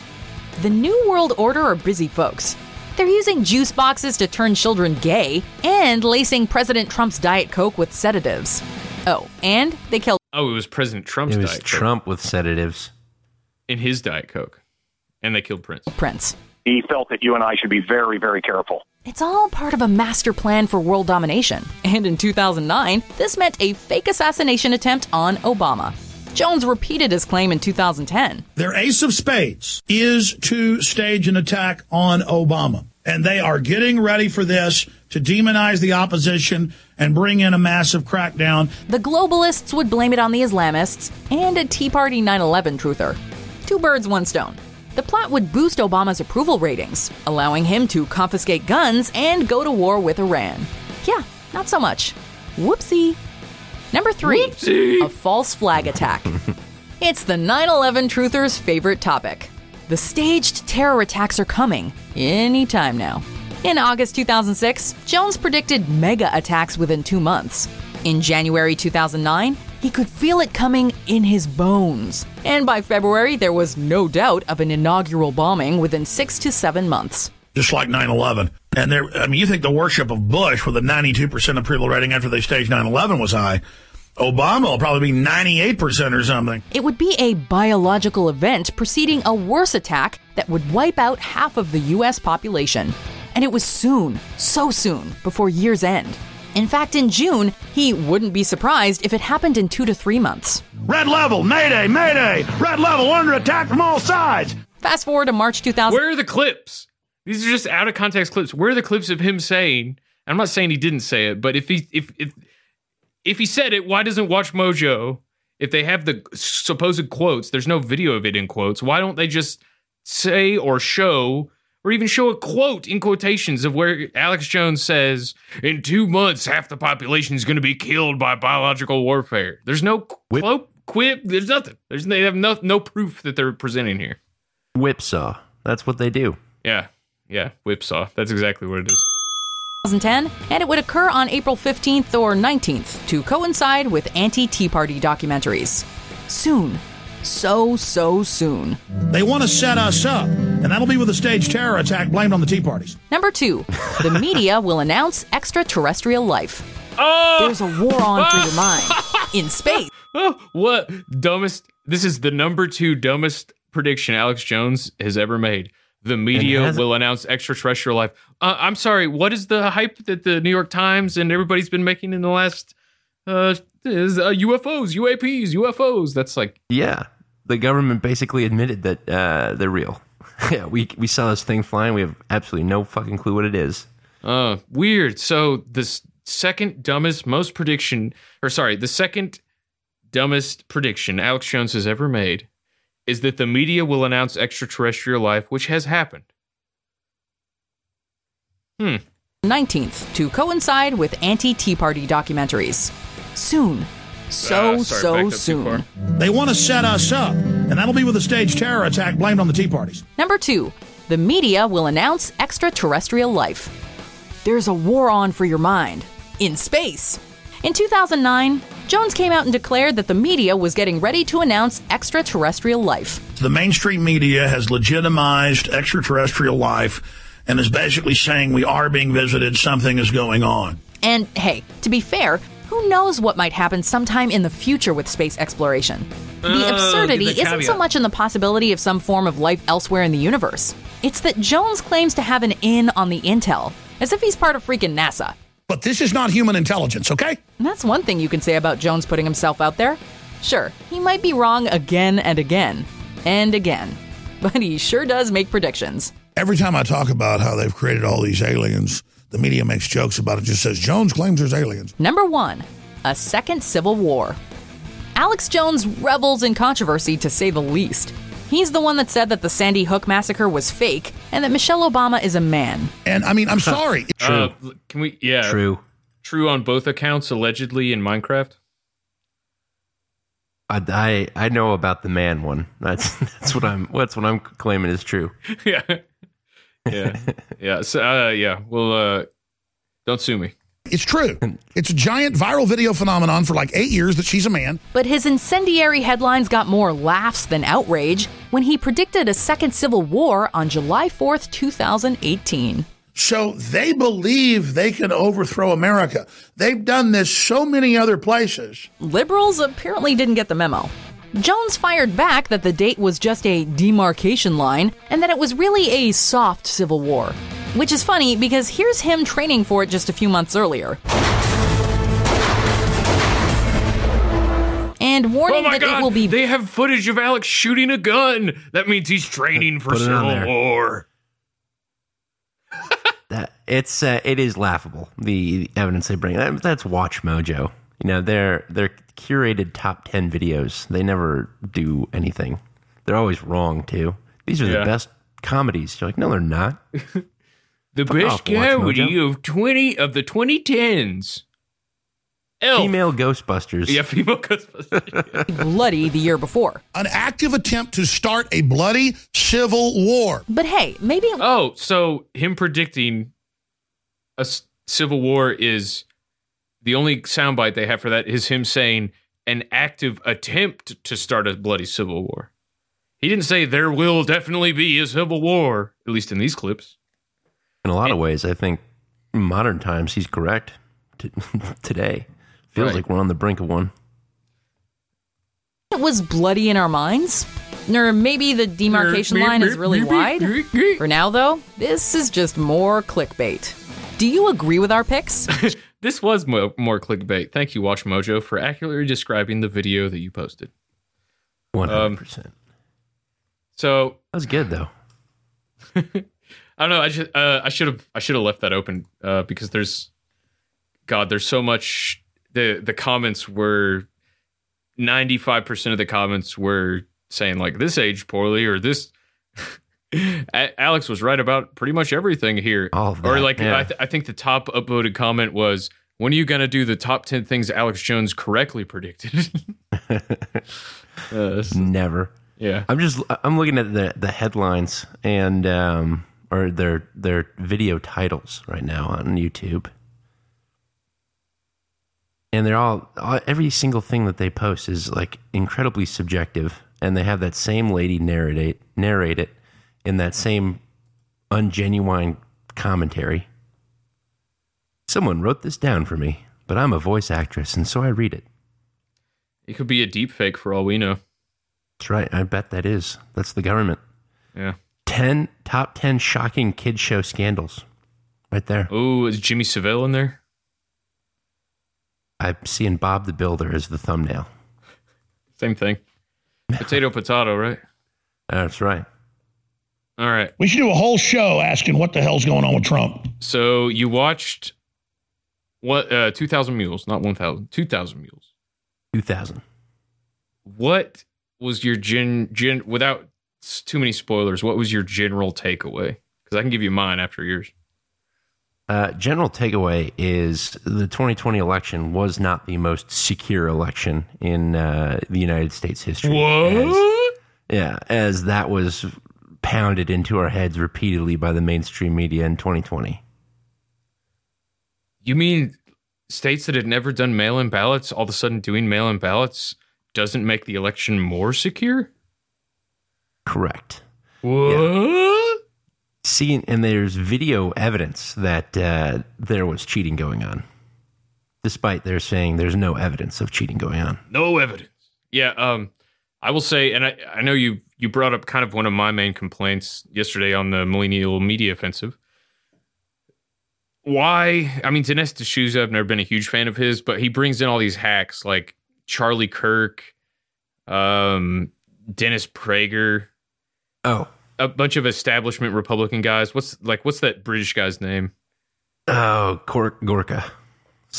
The New World Order are busy folks. They're using juice boxes to turn children gay and lacing President Trump's Diet Coke with sedatives. Oh, and they killed oh, it was President Trump's It was Diet Coke Trump with sedatives. in his Diet Coke, and they killed Prince. Prince. he felt that you and I should be very, very careful. It's all part of a master plan for world domination. And in 2009, this meant a fake assassination attempt on Obama. Jones repeated his claim in 2010. Their ace of spades is to stage an attack on Obama. And they are getting ready for this to demonize the opposition and bring in a massive crackdown. The globalists would blame it on the Islamists and a Tea Party 9 11 truther. Two birds, one stone. The plot would boost Obama's approval ratings, allowing him to confiscate guns and go to war with Iran. Yeah, not so much. Whoopsie. Number three, a false flag attack. it's the 9 11 truther's favorite topic. The staged terror attacks are coming anytime now. In August 2006, Jones predicted mega attacks within two months. In January 2009, he could feel it coming in his bones. And by February, there was no doubt of an inaugural bombing within six to seven months. just like 9/11. And there, I mean, you think the worship of Bush with a 92% approval rating after they staged 9/11 was high? Obama will probably be 98% or something. It would be a biological event preceding a worse attack that would wipe out half of the US population. And it was soon, so soon, before year's end. In fact, in June, he wouldn't be surprised if it happened in two to three months. Red level, mayday, mayday, red level under attack from all sides. Fast forward to March 2000. Where are the clips? These are just out of context clips. Where are the clips of him saying? I'm not saying he didn't say it, but if he if if if he said it, why doesn't Watch Mojo? If they have the supposed quotes, there's no video of it in quotes. Why don't they just say or show or even show a quote in quotations of where Alex Jones says, "In two months, half the population is going to be killed by biological warfare." There's no quote, quip. There's nothing. There's they have no no proof that they're presenting here. Whipsaw. That's what they do. Yeah, yeah, whipsaw. That's exactly what it is. 2010, and it would occur on April 15th or 19th to coincide with anti Tea Party documentaries. Soon. So, so soon. They want to set us up, and that'll be with a staged terror attack blamed on the Tea Parties. Number two, the media will announce extraterrestrial life. Oh, There's a war on for your mind. In space. oh, what dumbest? This is the number two dumbest prediction Alex Jones has ever made. The media will announce extraterrestrial life. Uh, I'm sorry. What is the hype that the New York Times and everybody's been making in the last? Uh, is uh, UFOs, UAPs, UFOs. That's like Yeah, the government basically admitted that uh, they're real. yeah, we we saw this thing flying. We have absolutely no fucking clue what it is. Uh, weird. So the s- second dumbest, most prediction, or sorry, the second dumbest prediction Alex Jones has ever made is that the media will announce extraterrestrial life, which has happened. 19th to coincide with anti Tea Party documentaries. Soon. So, Ah, sorry, so backed up too soon. They want to set us up, and that'll be with a staged terror attack blamed on the Tea Parties. Number two, the media will announce extraterrestrial life. There's a war on for your mind. In space. In 2009, Jones came out and declared that the media was getting ready to announce extraterrestrial life. The mainstream media has legitimized extraterrestrial life and is basically saying we are being visited, something is going on. And hey, to be fair, who knows what might happen sometime in the future with space exploration? The Oh, absurdity the isn't so much in the possibility of some form of life elsewhere in the universe. It's that Jones claims to have an in on the intel, as if he's part of freaking NASA. But this is not human intelligence, okay? And that's one thing you can say about Jones putting himself out there. Sure, he might be wrong again and again and again, but he sure does make predictions. Every time I talk about how they've created all these aliens, the media makes jokes about it, just says Jones claims there's aliens. Number one, a second civil war. Alex Jones revels in controversy to say the least. He's the one that said that the Sandy Hook massacre was fake and that Michelle Obama is a man. And I mean, I'm sorry. Uh, can we? Yeah, True. True on both accounts, allegedly in Minecraft. I, I I know about the man one. That's that's what I'm. That's what I'm claiming is true. yeah, yeah, yeah. So, uh, yeah. Well, uh, don't sue me. It's true. It's a giant viral video phenomenon for like eight years that she's a man. But his incendiary headlines got more laughs than outrage when he predicted a second civil war on July 4th, 2018. So they believe they can overthrow America. They've done this so many other places. Liberals apparently didn't get the memo. Jones fired back that the date was just a demarcation line and that it was really a soft civil war. Which is funny because here's him training for it just a few months earlier. And Oh warning my that God! it will be They have footage of Alex shooting a gun. That means he's training for Put civil war. That it's uh, it is laughable. The evidence they bring. That, that's Watch Mojo. You know, they're they're curated top ten videos. They never do anything. They're always wrong too. These are Yeah. the best comedies. You're like, no, they're not. The Fuck best off, comedy Mojo. of twenty of the twenty tens. Elf. Female Ghostbusters. Yeah, female Ghostbusters. bloody the year before. An active attempt to start a bloody civil war. But hey, maybe oh, so him predicting a s- civil war is the only soundbite they have for that is him saying an active attempt to start a bloody civil war. He didn't say there will definitely be a civil war, at least in these clips. In a lot of ways, I think modern times he's correct. T- today feels Right. like we're on the brink of one. It was bloody in our minds? Or maybe the demarcation line is really wide? For now, though, this is just more clickbait. Do you agree with our picks? This was mo- more clickbait. Thank you, Watch Mojo, for accurately describing the video that you posted. One hundred um, percent. So That was good though. I don't know. I just uh, I should have I should have left that open uh, because there's God. There's so much. the The comments were ninety five percent of the comments were saying like this aged poorly or this. Alex was right about pretty much everything here. All or like yeah. I, th- I think the top upvoted comment was, "When are you gonna do the top ten things Alex Jones correctly predicted?" uh, Never. yeah. I'm just I'm looking at the the headlines and um or their their video titles right now on YouTube. And they're all all- every single thing that they post is like incredibly subjective and they have that same lady narrate narrate it in that same ungenuine commentary. Someone wrote this down for me, but I'm a voice actress and so I read it. It could be a deep fake for all we know. That's right. I bet that is. That's the government. Yeah. 10 top 10 shocking kid show scandals right there Oh, is Jimmy Savile in there? i'm seeing bob the builder as the thumbnail Same thing. Potato, potato, right? that's right All right. We should do a whole show asking what the hell's going on with Trump. So you watched what? Uh, Two thousand mules, not one thousand. Two thousand mules. 2000 What was your gen gen without s- too many spoilers? What was your general takeaway? Because I can give you mine after yours. uh, general takeaway is the 2020 election was not the most secure election in uh, the united states history As- yeah as that was pounded into our heads repeatedly by the mainstream media in 2020 You mean states that had never done mail-in ballots all of a sudden doing mail-in ballots doesn't make the election more secure? Correct What? seeing and there's video evidence that uh, there was cheating going on despite their saying there's no evidence of cheating going on no evidence. Yeah, um, I will say, and I, I know you you brought up kind of one of my main complaints yesterday on the millennial media offensive. Why? I mean, Dinesh D'Souza, I've never been a huge fan of his, but he brings in all these hacks like Charlie Kirk, um, Dennis Prager, oh a bunch of establishment Republican guys. What's like what's that British guy's name? oh Gor- gorka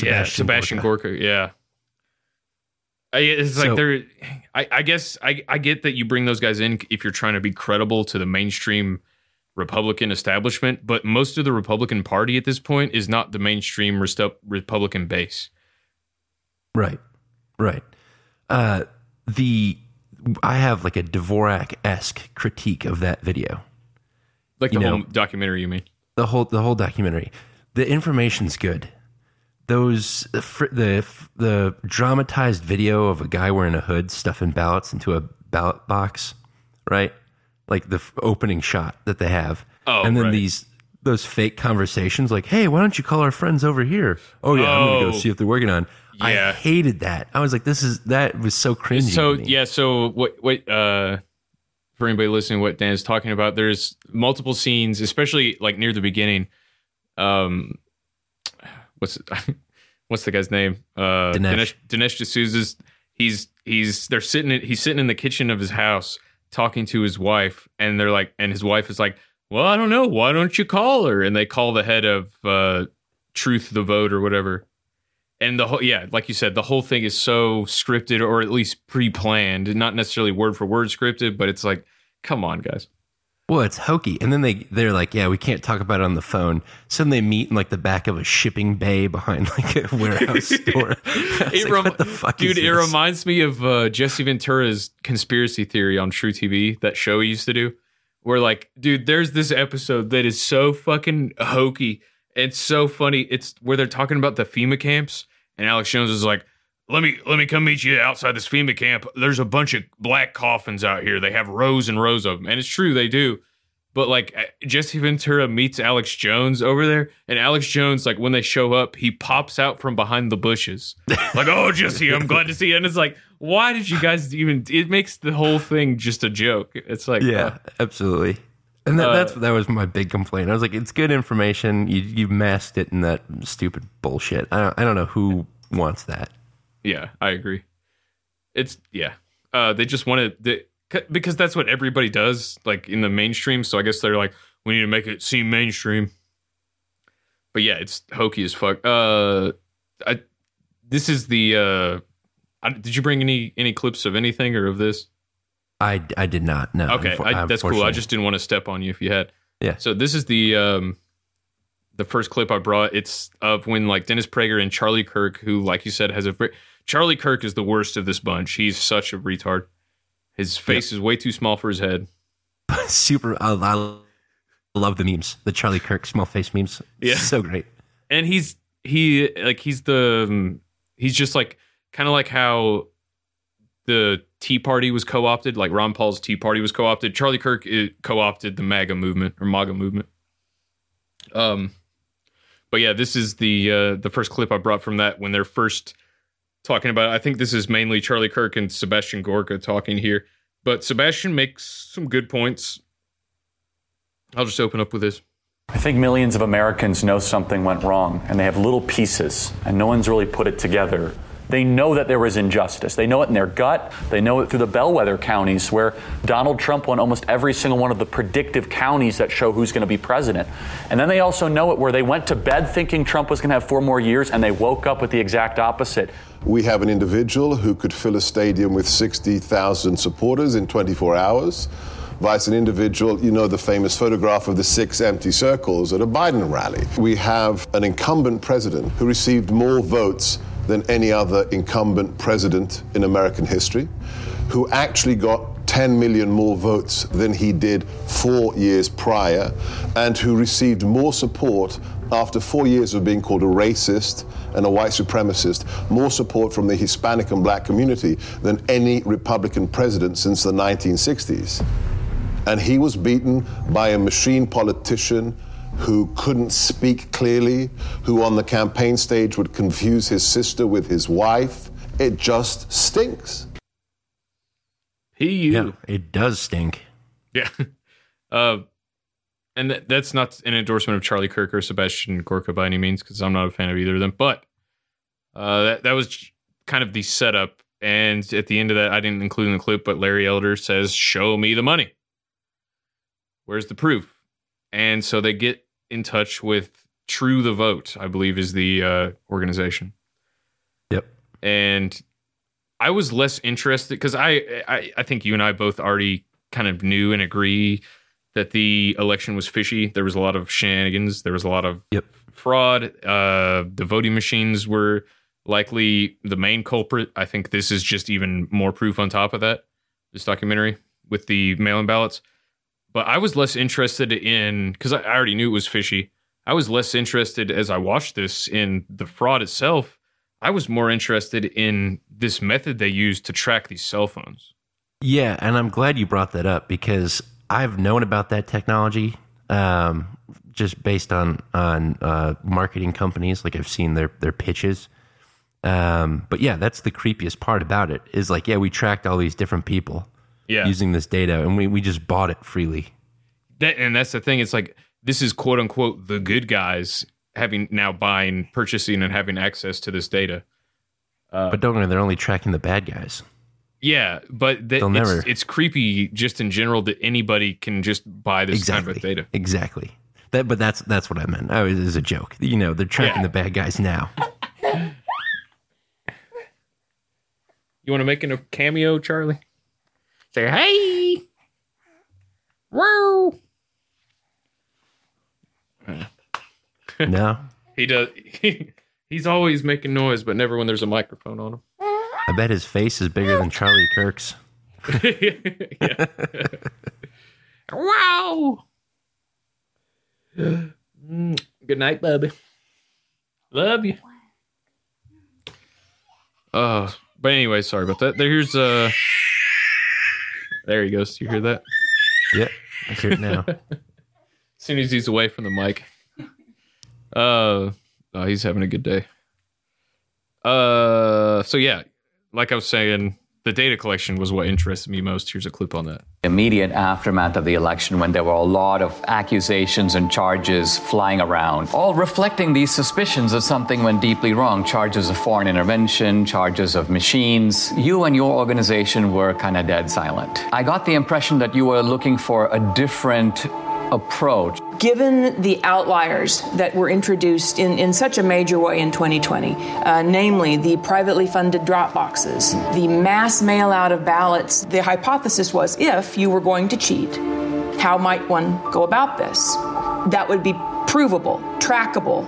yeah, Sebastian Gorka. Yeah. I, it's like So- they're. I, I guess I, I get that you bring those guys in if you're trying to be credible to the mainstream Republican establishment, but most of the Republican Party at this point is not the mainstream restu- Republican base. Right, right. Uh, the I have like a Dvorak esque critique of that video. Like the You whole know- documentary, you mean? The whole the whole documentary. The information's good. Those the the the dramatized video of a guy wearing a hood stuffing ballots into a ballot box, right? Like the f- opening shot that they have, Oh, and then right. these those fake conversations like, "Hey, why don't you call our friends over here?" Oh yeah, I'm gonna Oh. go see if they're working on. I hated that. I was like, "This is that was so cringy." So yeah, so what what uh for anybody listening what Dan is talking about, there's multiple scenes, especially like near the beginning. Um what's what's the guy's name? Uh Dinesh. Dinesh Dinesh D'Souza's he's he's they're sitting in, he's sitting in the kitchen of his house talking to his wife and they're like and his wife is like, "Well, I don't know, why don't you call her?" And they call the head of uh True the Vote or whatever and the whole yeah like you said the whole thing is so scripted or at least pre-planned not necessarily word for word scripted but it's like come on guys Well, it's hokey. And then they they're like, yeah, we can't talk about it on the phone. So then they meet in like the back of a shipping bay behind like a warehouse store. It like, rem- what the fuck dude it reminds me of uh, jesse ventura's conspiracy theory on truTV that show he used to do where like dude there's this episode that is so fucking hokey It's so funny. It's where they're talking about the FEMA camps, and Alex Jones is like, "Let me let me come meet you outside this FEMA camp. There's a bunch of black coffins out here. They have rows and rows of them, and it's true they do." But like uh, Jesse Ventura meets Alex Jones over there, and Alex Jones, like when they show up, he pops out from behind the bushes, like, "Oh, Jesse, I'm glad to see you." And it's like, why did you guys even? It makes the whole thing just a joke. It's like, Yeah, uh, absolutely. And that, Uh, that's that was my big complaint. I was like, it's good information. You you masked it in that stupid bullshit. I don't, I don't know who wants that. Yeah, I agree. It's yeah. Uh, they just wanted the because that's what everybody does, like in the mainstream. So I guess they're like, we need to make it seem mainstream. But yeah, it's hokey as fuck. Uh, I this is the. Uh, I, did you bring any any clips of anything or of this? I, I did not. No. Okay, unfor- I, that's cool. I just didn't want to step on you if you had. Yeah. So this is the um the first clip I brought. It's of when like Dennis Prager and Charlie Kirk, who like you said has a very Charlie Kirk is the worst of this bunch. He's such a retard. His face is way too small for his head. super. I, I love the memes. The Charlie Kirk small face memes. Yeah. so great. and he's he like he's the um, he's just like kind of like how the Tea Party was co-opted, like Ron Paul's Tea Party was co-opted. Charlie Kirk uh, co-opted the MAGA movement or MAGA movement. Um, but yeah, this is the uh, the first clip I brought from that when they're first talking about. I think this is mainly Charlie Kirk and Sebastian Gorka talking here, but Sebastian makes some good points. I'll just open up with this. I think millions of Americans know something went wrong and they have little pieces and no one's really put it together. They know that there was injustice. They know it in their gut. They know it through the bellwether counties where Donald Trump won almost every single one of the predictive counties that show who's going to be president. And then they also know it where they went to bed thinking Trump was going to have four more years and they woke up with the exact opposite. We have an individual who could fill a stadium with 60,000 supporters in 24 hours, vice an individual, you know, the famous photograph of the six empty circles at a Biden rally. We have an incumbent president who received more votes than any other incumbent president in American history, who actually got 10 million more votes than he did four years prior, and who received more support after four years of being called a racist and a white supremacist, more support from the Hispanic and black community than any Republican president since the 1960s. And he was beaten by a machine politician who couldn't speak clearly, who on the campaign stage would confuse his sister with his wife. It just stinks. He you. Yeah, it does stink. Yeah. Uh, and that, that's not an endorsement of Charlie Kirk or Sebastian Gorka by any means, because I'm not a fan of either of them. But uh, that, that was kind of the setup. And at the end of that, I didn't include in the clip, but Larry Elder says, Show me the money. Where's the proof? And so they get in touch with True the Vote, I believe is the uh, organization. Yep. And I was less interested because I, I I think you and I both already kind of knew and agree that the election was fishy. There was a lot of shenanigans. There was a lot of Yep. fraud. Uh, the voting machines were likely the main culprit. I think this is just even more proof on top of that. This documentary with the mail-in ballots. But I was less interested in because I already knew it was fishy. I was less interested as I watched this in the fraud itself. I was more interested in this method they used to track these cell phones. Yeah, and I'm glad you brought that up because I've known about that technology um, just based on on uh, marketing companies. Like I've seen their their pitches. Um, but yeah, that's the creepiest part about it is like, yeah, we tracked all these different people Yeah. using this data, and we we just bought it freely. That, and that's the thing. It's like this is quote unquote the good guys having now buying, purchasing, and having access to this data. Uh, but don't worry, they're only tracking the bad guys. Yeah, but They'll it's, never- it's creepy just in general that anybody can just buy this exactly. kind of data. Exactly. That, but that's that's what I meant. I was as a joke. You know, they're tracking Yeah. the bad guys now. You want to make a cameo, Charlie? Say hey, woo. no, He does. he's always making noise, but never when there's a microphone on him. I bet his face is bigger than Charlie Kirk's. yeah. wow. Good night, baby. Love you. Uh, but anyway, sorry about that. There, here's uh, there he goes. You hear that? Yep, I hear it now. as soon as he's away from the mic. Uh, oh, he's having a good day. Uh, so yeah, like I was saying, the data collection was what interested me most. Here's a clip on that. Immediate aftermath of the election, when there were a lot of accusations and charges flying around, all reflecting these suspicions of something went deeply wrong charges of foreign intervention, charges of machines. You and your organization were kind of dead silent. I got the impression that you were looking for a different approach. Given the outliers that were introduced in, in such a major way in 2020, uh, namely the privately funded drop boxes, the mass mail out of ballots, the hypothesis was if you were going to cheat, how might one go about this? That would be provable, trackable,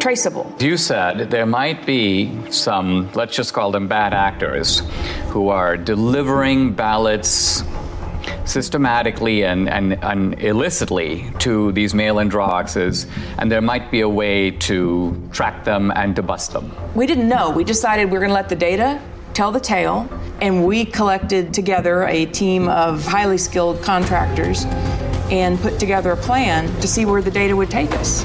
traceable. You said there might be some, let's just call them bad actors, who are delivering ballots systematically and, and, and illicitly to these mail-in draw boxes, and there might be a way to track them and to bust them. We didn't know. We decided we were going to let the data tell the tale, and we collected together a team of highly skilled contractors and put together a plan to see where the data would take us.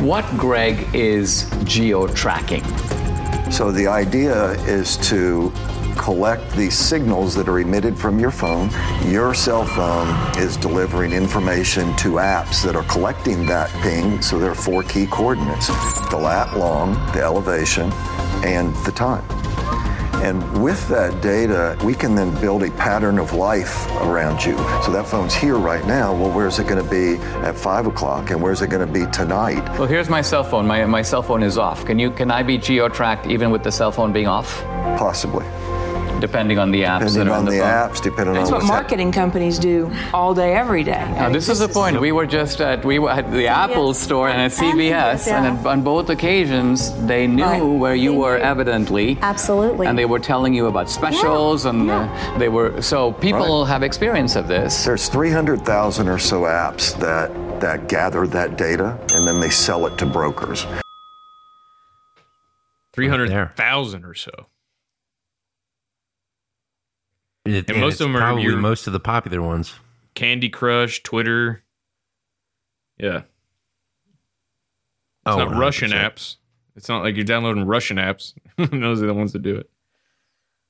What, Greg, is geo-tracking? So the idea is to collect the signals that are emitted from your phone. Your cell phone is delivering information to apps that are collecting that ping. So there are four key coordinates the lat long, the elevation, and the time. And with that data, we can then build a pattern of life around you. So that phone's here right now. Well, where's it going to be at five o'clock, and where's it going to be tonight? Well, here's my cell phone. My, my cell phone is off. Can you can I be geo-tracked even with the cell phone being off? Possibly. Depending on the apps Depending that are on on the, the phone. apps, depending That's on what what's marketing companies do all day, every day. Now, this is the point. We were just at we were at the Apple store and at CVS, yeah. and on both occasions they knew Right. where you were evidently, Absolutely. and they were telling you about specials, and uh, they were so people Right. have experience of this. There's 300,000 or so apps that that gather that data and then they sell it to brokers. Three hundred thousand or so. It- And most of them are probably your- most of the popular ones. Candy Crush, Twitter. Yeah. It's Oh, not Russian 100%. apps. It's not like you're downloading Russian apps. Those are the ones that do it.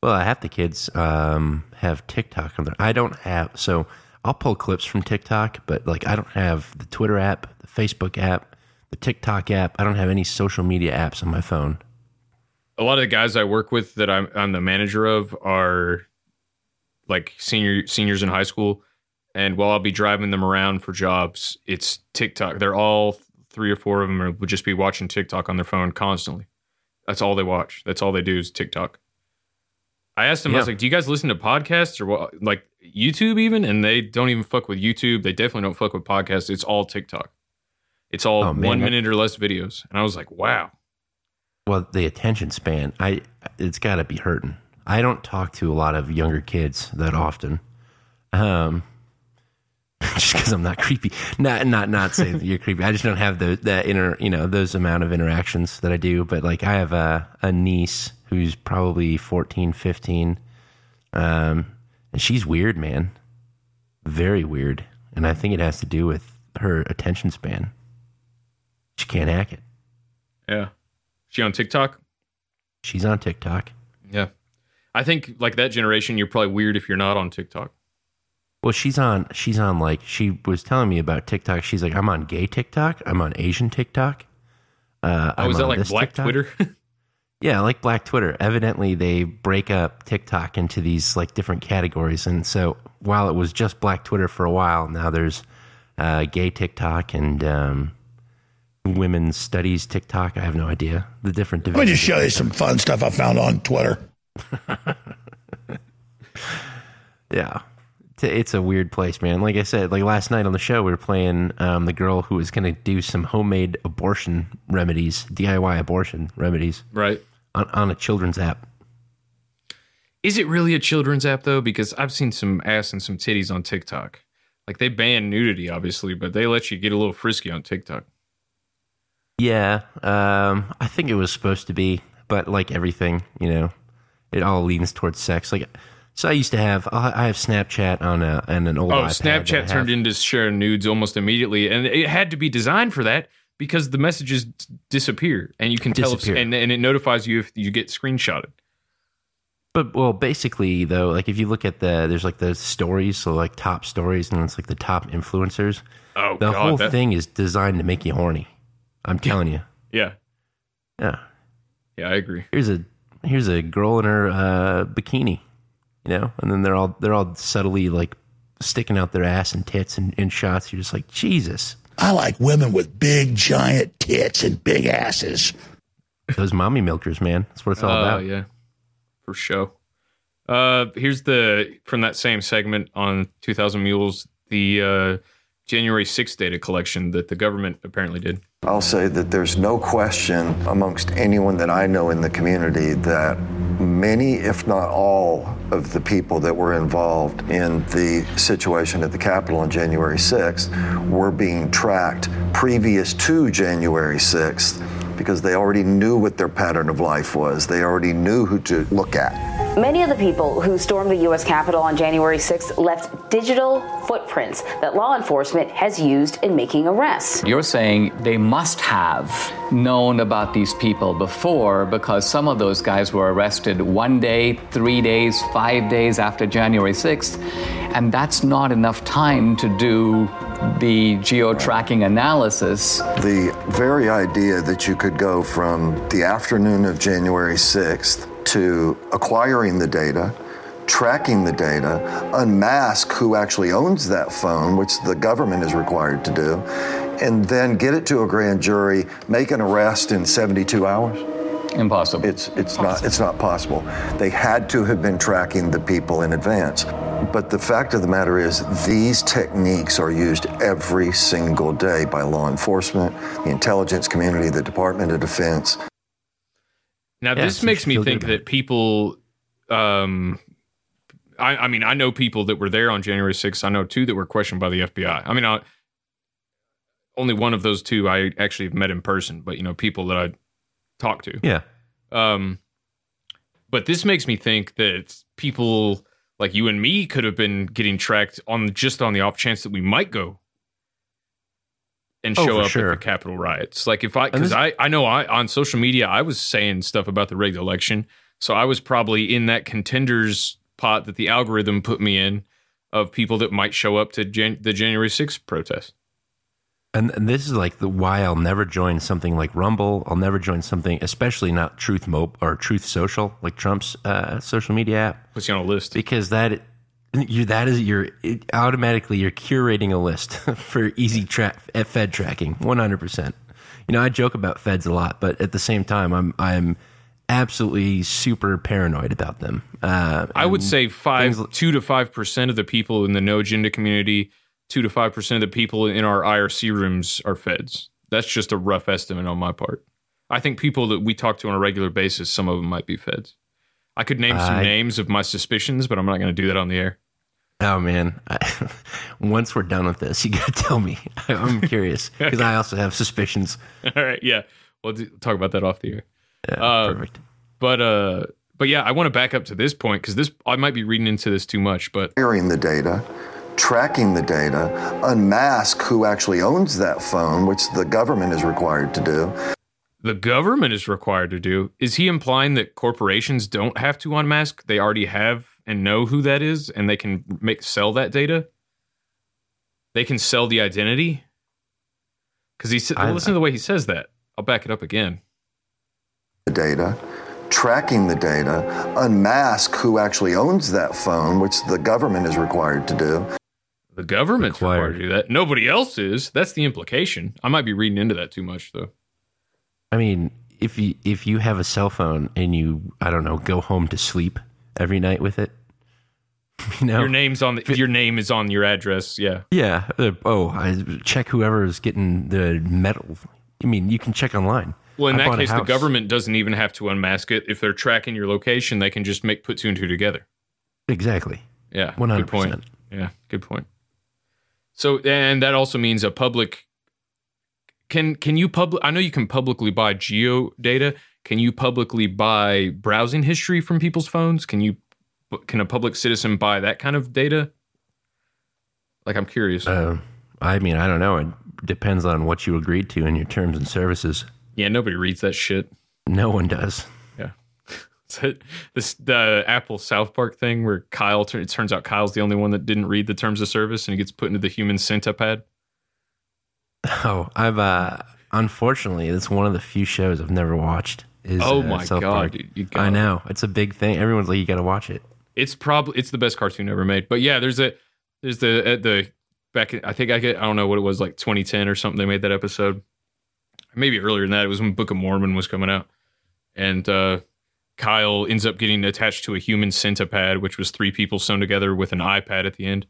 Well, half the kids um, have TikTok on there. I don't have, so I'll pull clips from TikTok, but like I don't have the Twitter app, the Facebook app, the TikTok app. I don't have any social media apps on my phone. A lot of the guys I work with that I'm, I'm the manager of are like senior seniors in high school, and while I'll be driving them around for jobs, it's TikTok. They're all three or four of them are, would just be watching TikTok on their phone constantly. That's all they watch. That's all they do is TikTok. I asked them, I was like, "Do you guys listen to podcasts or what? Like YouTube even?" And they don't even fuck with YouTube. They definitely don't fuck with podcasts. It's all TikTok. It's all Oh, one minute or less videos. And I was like, "Wow." Well, the attention span, I it's got to be hurting. I don't talk to a lot of younger kids that often. Um, just because I'm not creepy. Not not not saying that you're creepy. I just don't have the that inner you know those amount of interactions that I do. But like I have a a niece who's probably 14, 15, um, and she's weird, man. Very weird, and I think it has to do with her attention span. She can't hack it. Yeah. She on TikTok? She's on TikTok. Yeah. I think like that generation, you're probably weird if you're not on TikTok. Well, she's on. She's on like she was telling me about TikTok. She's like, I'm on gay TikTok. I'm on Asian TikTok. Uh, Oh, I'm is that like Black TikTok. Twitter? Yeah, like Black Twitter. Evidently, they break up TikTok into these like different categories. And so, while it was just Black Twitter for a while, now there's uh, gay TikTok and um, women's studies TikTok. I have no idea the different Let divisions. me just show you some fun stuff I found on Twitter. Yeah. It's a weird place, man. Like I said, like last night on the show, we were playing um, the girl who was going to do some homemade abortion remedies, DIY abortion remedies, right. on, on a children's app. Is it really a children's app though? Because I've seen some ass and some titties on TikTok. Like they ban nudity, obviously, but they let you get a little frisky on TikTok. Yeah, um, I think it was supposed to be, but like everything, you know, it all leans towards sex. Like, so I used to have I have Snapchat on a and an old Oh, Snapchat turned into sharing nudes almost immediately, and it had to be designed for that because the messages disappear, and you can tell, if, and, and it notifies you if you get screenshotted. But well, basically though, like if you look at the there's like the stories, so like top stories, and it's like the top influencers. Oh, the God, whole that- thing is designed to make you horny. I'm telling you. Yeah, Yeah. yeah, I agree. Here's a here's a girl in her uh, bikini, you know, and then they're all they're all subtly like sticking out their ass and tits and in shots. You're just like Jesus. I like women with big, giant tits and big asses. Those mommy milkers, man. That's what it's all Oh about. yeah, for sure. Uh, here's the from that same segment on 2,000 Mules, the uh, January 6th data collection that the government apparently did. I'll say that there's no question amongst anyone that I know in the community that many, if not all, of the people that were involved in the situation at the Capitol on January 6th were being tracked previous to January 6th because they already knew what their pattern of life was. They already knew who to look at. Many of the people who stormed the U.S. Capitol on January 6th left digital footprints that law enforcement has used in making arrests. You're saying they must have known about these people before because some of those guys were arrested one day, three days, five days after January 6th, and that's not enough time to do the geo tracking analysis. The very idea that you could go from the afternoon of January 6th to acquiring the data, tracking the data, unmask who actually owns that phone, which the government is required to do, and then get it to a grand jury, make an arrest in 72 hours. Impossible. It's it's not it's not possible. They had to have been tracking the people in advance. But the fact of the matter is these techniques are used every single day by law enforcement, the intelligence community, the Department of Defense. Now Yeah, this makes me think that people, um, I, I mean, I know people that were there on January 6th. I know two that were questioned by the FBI. I mean, I, only one of those two I actually have met in person, but you know, people that I talked to. Yeah. Um, but this makes me think that people like you and me could have been getting tracked on just on the off chance that we might go and Oh, show for up sure. at the Capitol riots. Like if I, because I, I know I on social media I was saying stuff about the rigged election, so I was probably in that contenders pot that the algorithm put me in of people that might show up to Jan- the January 6th protest. And, and this is like the why I'll never join something like Rumble. I'll never join something, especially not Truth Mope or Truth Social, like Trump's uh, social media app. Puts you on a list because that you that is your it, automatically you're curating a list for easy tra- Fed tracking, one hundred percent. You know, I joke about Feds a lot, but at the same time, I'm I'm absolutely super paranoid about them. Uh, I would say five, things- two to five percent of the people in the no agenda community, two to five percent of the people in our IRC rooms are feds. That's just a rough estimate on my part. I think people that we talk to on a regular basis, some of them might be feds. I could name some I- names of my suspicions, but I'm not going to do that on the air. Oh man! I, once we're done with this, you got to tell me. I'm curious because I also have suspicions. All right, yeah, we'll do, talk about that off the air. Yeah, Uh, perfect. But uh, but yeah, I want to back up to this point because this I might be reading into this too much. But Acquiring the data, tracking the data, unmask who actually owns that phone, which the government is required to do. The government is required to do. Is he implying that corporations don't have to unmask? They already have and know who that is, and they can make sell that data. They can sell the identity. Because he said, listen to the way he says that. I'll back it up again. the data, tracking the data, unmask who actually owns that phone, which the government is required to do. The government's required. to do that. Nobody else is. That's the implication. I might be reading into that too much, though. I mean, if you if you have a cell phone and you I don't know go home to sleep every night with it, you know Your name's on the, your name is on your address. Yeah. Yeah. uh, oh, I check whoever is getting the metal. I mean, you can check online. Well, in I that case, the government doesn't even have to unmask it. If they're tracking your location, they can just make put two and two together. Exactly. Yeah, One hundred percent. Yeah, good point. So and that also means a public can can you public I know you can publicly buy geo data. Can you publicly buy browsing history from people's phones? Can you can a public citizen buy that kind of data? Like I'm curious. Uh, I mean, I don't know. It depends on what you agreed to in your terms and services. Yeah, nobody reads that shit. No one does. Yeah. So this the Apple South Park thing where Kyle it turns out Kyle's the only one that didn't read the terms of service and he gets put into the human centipede. Oh, I've uh unfortunately it's one of the few shows I've never watched. Is Oh uh, my South God, dude, I know it's a big thing. Everyone's like, you got to watch it. It's probably it's the best cartoon ever made. But yeah, there's a there's the at the back I think I get I don't know what it was like 2010 or something. They made that episode. Maybe earlier than that. It was when Book of Mormon was coming out, and uh, Kyle ends up getting attached to a human centipede, which was three people sewn together with an iPad at the end.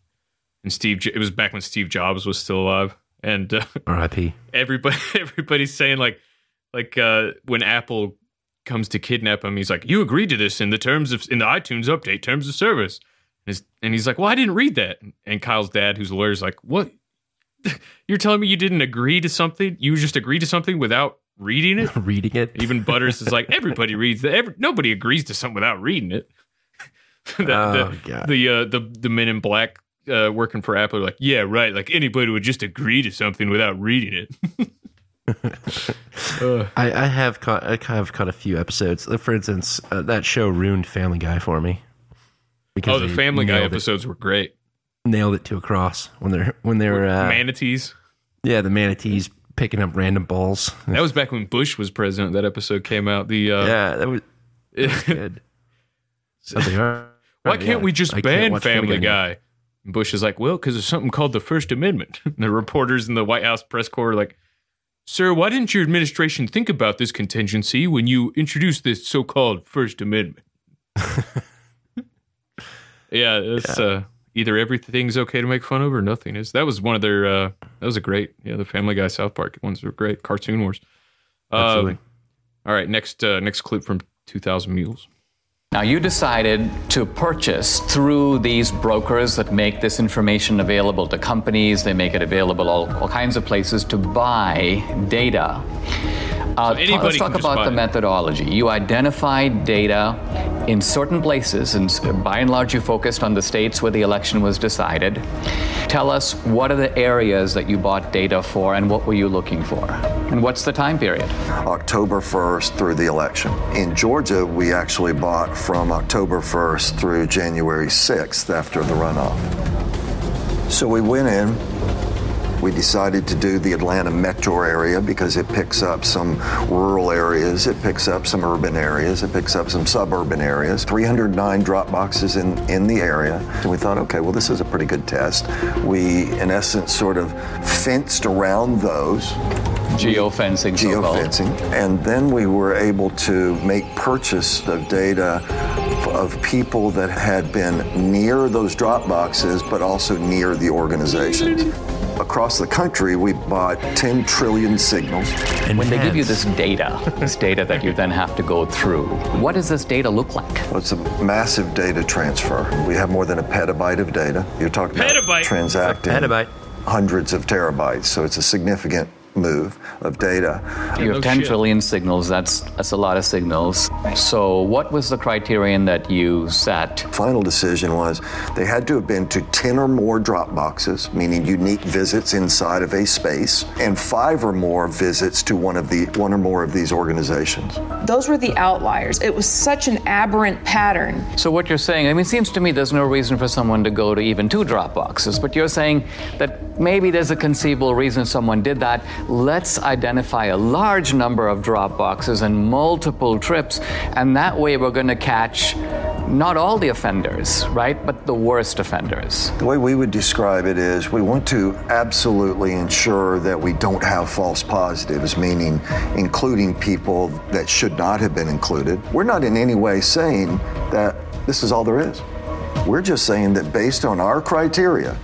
And Steve, it was back when Steve Jobs was still alive, and uh, R.I.P. everybody everybody's saying like like uh when apple comes to kidnap him he's like you agreed to this in the terms of in the itunes update terms of service. And, he's- and he's like well i didn't read that. And kyle's dad who's a lawyer is like what? You're telling me you didn't agree to something? You just agreed to something without reading it? Reading it? Even butters is like everybody reads that Every, nobody agrees to something without reading it. The, Oh, the, God. the uh the the men in black uh working for apple are like yeah right like anybody would just agree to something without reading it I, I have caught I have caught a few episodes. For instance, uh, that show ruined Family Guy for me. Because oh, the Family Guy nailed it- episodes were great. nailed it to a cross when they're when they're uh, Manatees. yeah the manatees picking up random balls. That was back when Bush was president. That episode came out. The uh, yeah, that was, that was good. I was like, all right, Why can't yeah, we just I can't ban Family anymore. Guy? Bush is like, well, because there's something called the First Amendment. And the reporters in the White House press corps are like, sir, why didn't your administration think about this contingency when you introduced this so-called First Amendment? yeah, it's Uh, either everything's okay to make fun of or nothing is. That was one of their. Uh, that was a great. Yeah, the Family Guy, South Park ones were great. Cartoon Wars. Um, Absolutely. all right, next uh, next clip from Two Thousand Mules. Now, you decided to purchase through these brokers that make this information available to companies, they make it available all, all kinds of places to buy data. Uh, So anybody let's talk just about the it. methodology. You identified data in certain places, and by and large, you focused on the states where the election was decided. Tell us what are the areas that you bought data for, and what were you looking for, and what's the time period? October 1st through the election. In Georgia, we actually bought from October 1st through January 6th after the runoff. So we went in. We decided to do the Atlanta metro area because it picks up some rural areas, it picks up some urban areas, it picks up some suburban areas. 309 drop boxes in, in the area. And we thought, okay, well, this is a pretty good test. We, in essence, sort of fenced around those Geofencing, geofencing, and then we were able to make purchase of data of people that had been near those drop boxes, but also near the organizations. Across the country, we bought 10 trillion signals. And when they give you this data, this data that you then have to go through, what does this data look like? Well, it's a massive data transfer. We have more than a petabyte of data. You're talking Petabyte. about transacting A petabyte. hundreds of terabytes, so it's a significant move of data. You have 10 trillion signals. That's that's a lot of signals. So, what was the criterion that you set? Final decision was they had to have been to 10 or more drop boxes, meaning unique visits inside of a space, and five or more visits to one of the one or more of these organizations. Those were the outliers. It was such an aberrant pattern. So, what you're saying, I mean, it seems to me there's no reason for someone to go to even two drop boxes, but you're saying that maybe there's a conceivable reason someone did that. Let's identify a large number of drop boxes and multiple trips, and that way we're going to catch not all the offenders, right, but the worst offenders. The way we would describe it is we want to absolutely ensure that we don't have false positives, meaning including people that should not have been included. We're not in any way saying that this is all there is. We're just saying that based on our criteria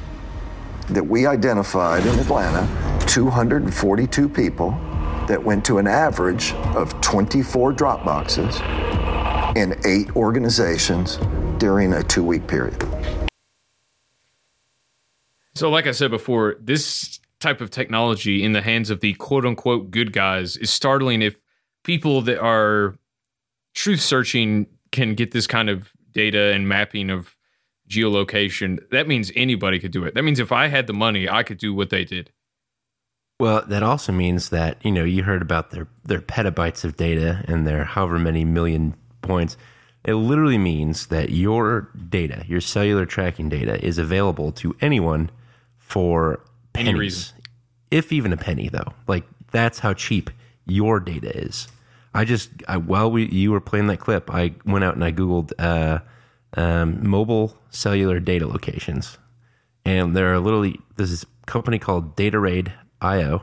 that we identified in Atlanta, 242 people that went to an average of 24 drop boxes in eight organizations during a two week period. So, like I said before, this type of technology in the hands of the quote unquote good guys is startling if people that are truth searching can get this kind of data and mapping of geolocation. That means anybody could do it. That means if I had the money, I could do what they did. Well, that also means that you know you heard about their their petabytes of data and their however many million points. It literally means that your data, your cellular tracking data, is available to anyone for Any pennies, reason. if even a penny. Though, like that's how cheap your data is. I just I, while we you were playing that clip, I went out and I googled uh, um, mobile cellular data locations, and there are literally there's this company called Datarade.io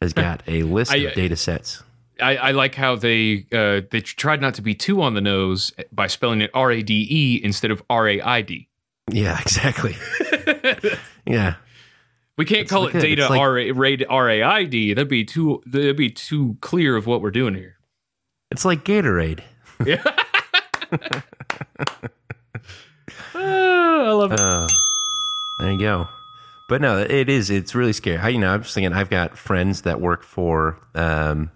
has got a list I- of data sets. I, I like how they uh, they tried not to be too on the nose by spelling it R A D E instead of R A I D. Yeah, exactly. yeah, We can't It's call like it data like- R A raid R A I D. That'd be too that'd be too clear of what we're doing here. it's like Gatorade. Yeah. I love it. Uh, there you go. But no, it is. It's really scary. I, you know, I'm just thinking. I've got friends that work for, um,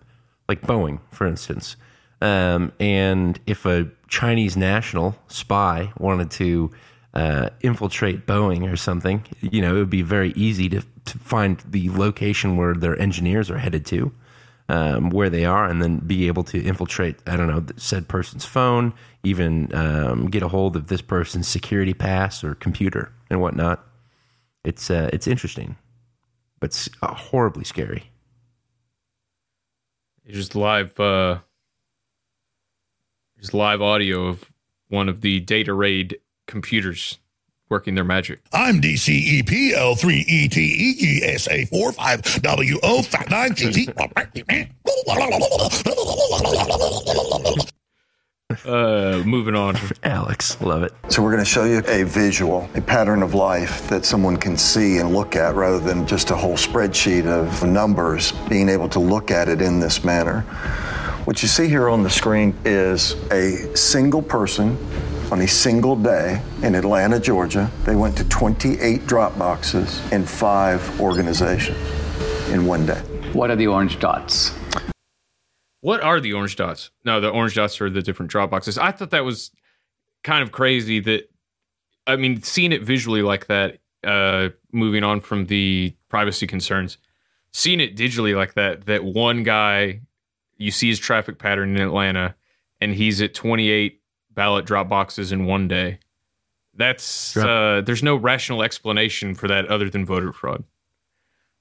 like Boeing, for instance. Um, and if a Chinese national spy wanted to uh, infiltrate Boeing or something, you know, it would be very easy to to find the location where their engineers are headed to, um, where they are, and then be able to infiltrate. I don't know said person's phone, even um, get a hold of this person's security pass or computer and whatnot. It's uh, it's interesting, but s- uh, horribly scary. It's Just live uh just live audio of one of the data raid computers working their magic. I'm E DCEP L3ETEGSA45WO59TT. Uh moving on. Alex, love it. So we're going to show you a visual, a pattern of life that someone can see and look at rather than just a whole spreadsheet of numbers, being able to look at it in this manner. What you see here on the screen is a single person on a single day in Atlanta, Georgia. They went to 28 drop boxes in five organizations in one day. What are the orange dots? What are the orange dots? No, the orange dots are the different drop boxes. I thought that was kind of crazy that I mean, seeing it visually like that, uh moving on from the privacy concerns, seeing it digitally like that, that one guy you see his traffic pattern in Atlanta and he's at 28 ballot drop boxes in one day. That's uh there's no rational explanation for that other than voter fraud.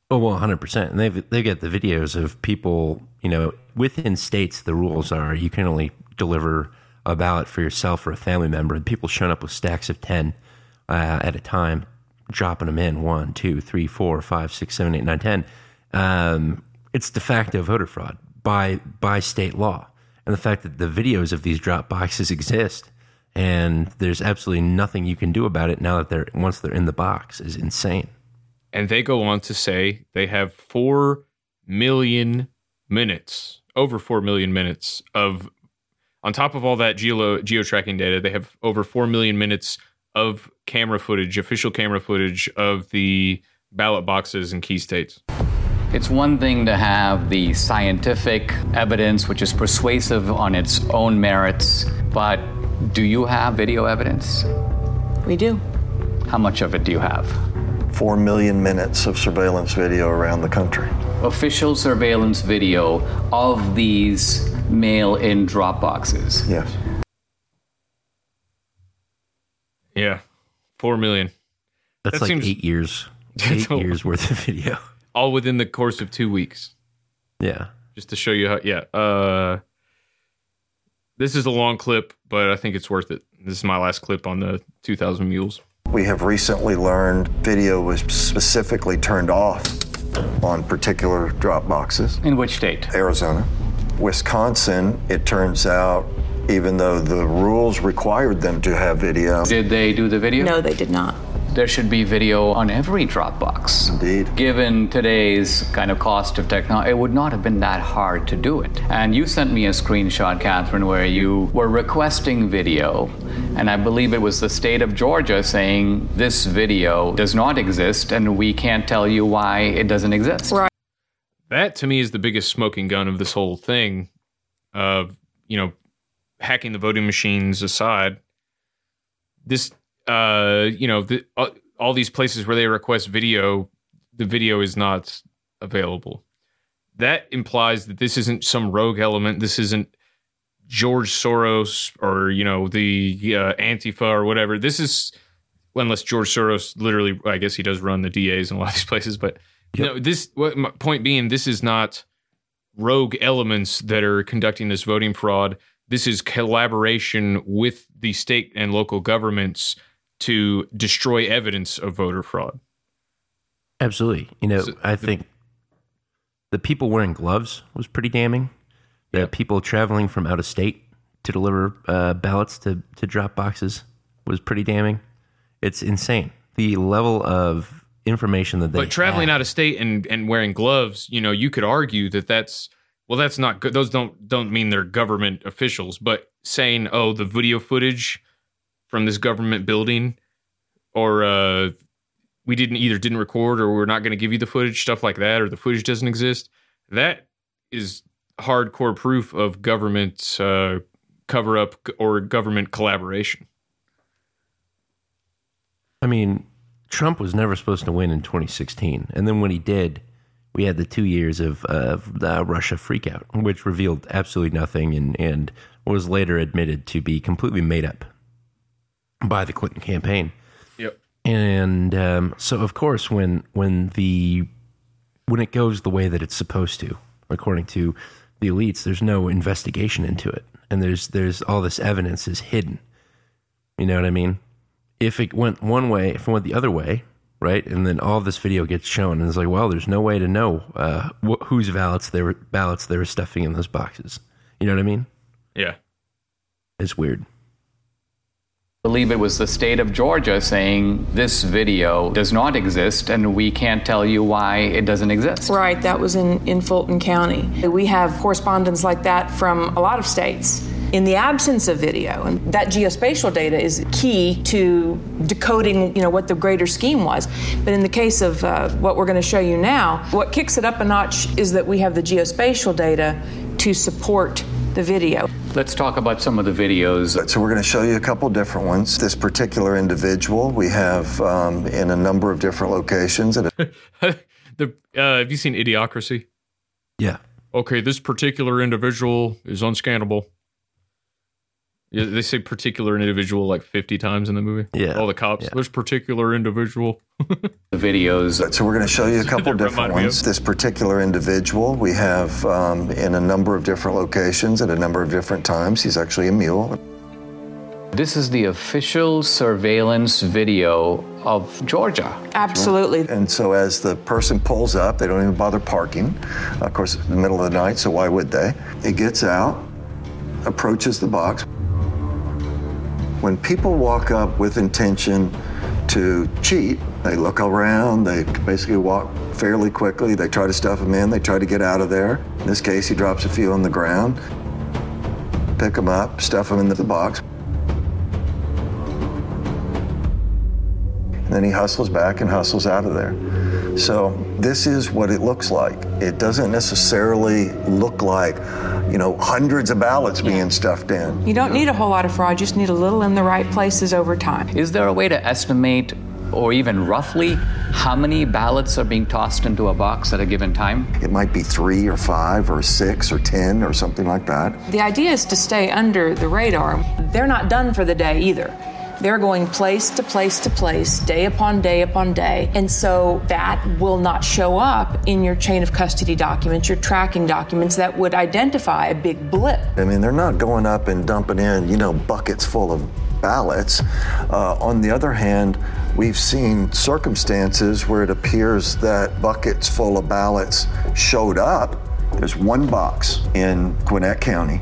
Oh well, hundred percent. And they've they get the videos of people. You know, within states, the rules are you can only deliver a ballot for yourself or a family member. And people showing up with stacks of ten uh, at a time, dropping them in one, two, three, four, five, six, seven, eight, nine, ten. Um, it's de facto voter fraud by by state law, and the fact that the videos of these drop boxes exist and there's absolutely nothing you can do about it now that they're once they're in the box is insane. And they go on to say they have 4 million minutes, over 4 million minutes of, on top of all that geo, geo tracking data, they have over 4 million minutes of camera footage, official camera footage of the ballot boxes in key states. It's one thing to have the scientific evidence, which is persuasive on its own merits, but do you have video evidence? We do. How much of it do you have? Four million minutes of surveillance video around the country. Official surveillance video of these mail in drop boxes. Yes. Yeah. 4 million. That's That like seems- eight years. Eight a- years worth of video. All within the course of two weeks. Yeah. Just to show you how, yeah. Uh, this is a long clip, but I think it's worth it. This is my last clip on the 2000 Mules. We have recently learned video was specifically turned off on particular drop boxes. In which state? Arizona. Wisconsin, it turns out, even though the rules required them to have video, Did they do the video? No, they did not. There should be video on every Dropbox. Indeed. Given today's kind of cost of technology, it would not have been that hard to do it. And you sent me a screenshot, Catherine, where you were requesting video, and I believe it was the state of Georgia saying this video does not exist, and we can't tell you why it doesn't exist. Right. That to me is the biggest smoking gun of this whole thing. Of you know, hacking the voting machines aside, this uh, you know, the, uh, all these places where they request video, the video is not available. That implies that this isn't some rogue element. This isn't George Soros or you know the uh, Antifa or whatever. This is unless George Soros literally, I guess he does run the DAs in a lot of these places, but you know this. What my point being, this is not rogue elements that are conducting this voting fraud. This is collaboration with the state and local governments to destroy evidence of voter fraud. Absolutely. You know, I think the people wearing gloves was pretty damning. The people traveling from out of state to deliver uh, ballots to, to drop boxes was pretty damning. It's insane. The level of information that they But traveling out of state and, and wearing gloves, you know, you could argue that that's well, that's not good. Those don't don't mean they're government officials. But saying, oh, the video footage from this government building, or uh, we didn't either didn't record, or we're not going to give you the footage, stuff like that, or the footage doesn't exist. That is hardcore proof of government uh, cover up or government collaboration. I mean, Trump was never supposed to win in 2016, and then when he did, we had the two years of, of the Russia freakout, which revealed absolutely nothing and, and was later admitted to be completely made up by the Clinton campaign. Yep. And um, so, of course, when when the when it goes the way that it's supposed to, according to the elites, there's no investigation into it, and there's there's all this evidence is hidden. You know what I mean? If it went one way, if it went the other way, right, and then all this video gets shown, and it's like, well, there's no way to know uh, wh- whose ballots they were ballots they were stuffing in those boxes. You know what I mean? Yeah. It's weird. Believe it was the state of Georgia saying this video does not exist and we can't tell you why it doesn't exist. Right, that was in, in Fulton County. We have correspondence like that from a lot of states. In the absence of video, and that geospatial data is key to decoding, you know, what the greater scheme was. But in the case of uh, what we're going to show you now, what kicks it up a notch is that we have the geospatial data to support the video. Let's talk about some of the videos. So we're going to show you a couple different ones. This particular individual we have um, in a number of different locations. And the uh, have you seen Idiocracy? Yeah. Okay, this particular individual is unscannable. Yeah, they say particular individual like 50 times in the movie. Yeah. All the cops. There's particular individual. the videos. So we're going to show you a couple different ones. This particular individual we have um, in a number of different locations at a number of different times. He's actually a mule. This is the official surveillance video of Georgia. Absolutely. And so as the person pulls up, they don't even bother parking. Of course, in the middle of the night, so why would they? He gets out, approaches the box. When people walk up with intention to cheat, they look around, they basically walk fairly quickly, they try to stuff him in, they try to get out of there. In this case, he drops a few on the ground, pick them up, stuff them into the box. And then he hustles back and hustles out of there. So this is what it looks like. It doesn't necessarily look like, you know, hundreds of ballots being stuffed in. You don't need a whole lot of fraud, you just need a little in the right places over time. Is there a way to estimate or even roughly how many ballots are being tossed into a box at a given time? It might be three or five or six or ten or something like that. The idea is to stay under the radar. They're not done for the day either. They're going place to place to place, day upon day upon day. And so that will not show up in your chain of custody documents, your tracking documents that would identify a big blip. I mean, they're not going up and dumping in, you know, buckets full of ballots. Uh, on the other hand, we've seen circumstances where it appears that buckets full of ballots showed up. There's one box in Gwinnett County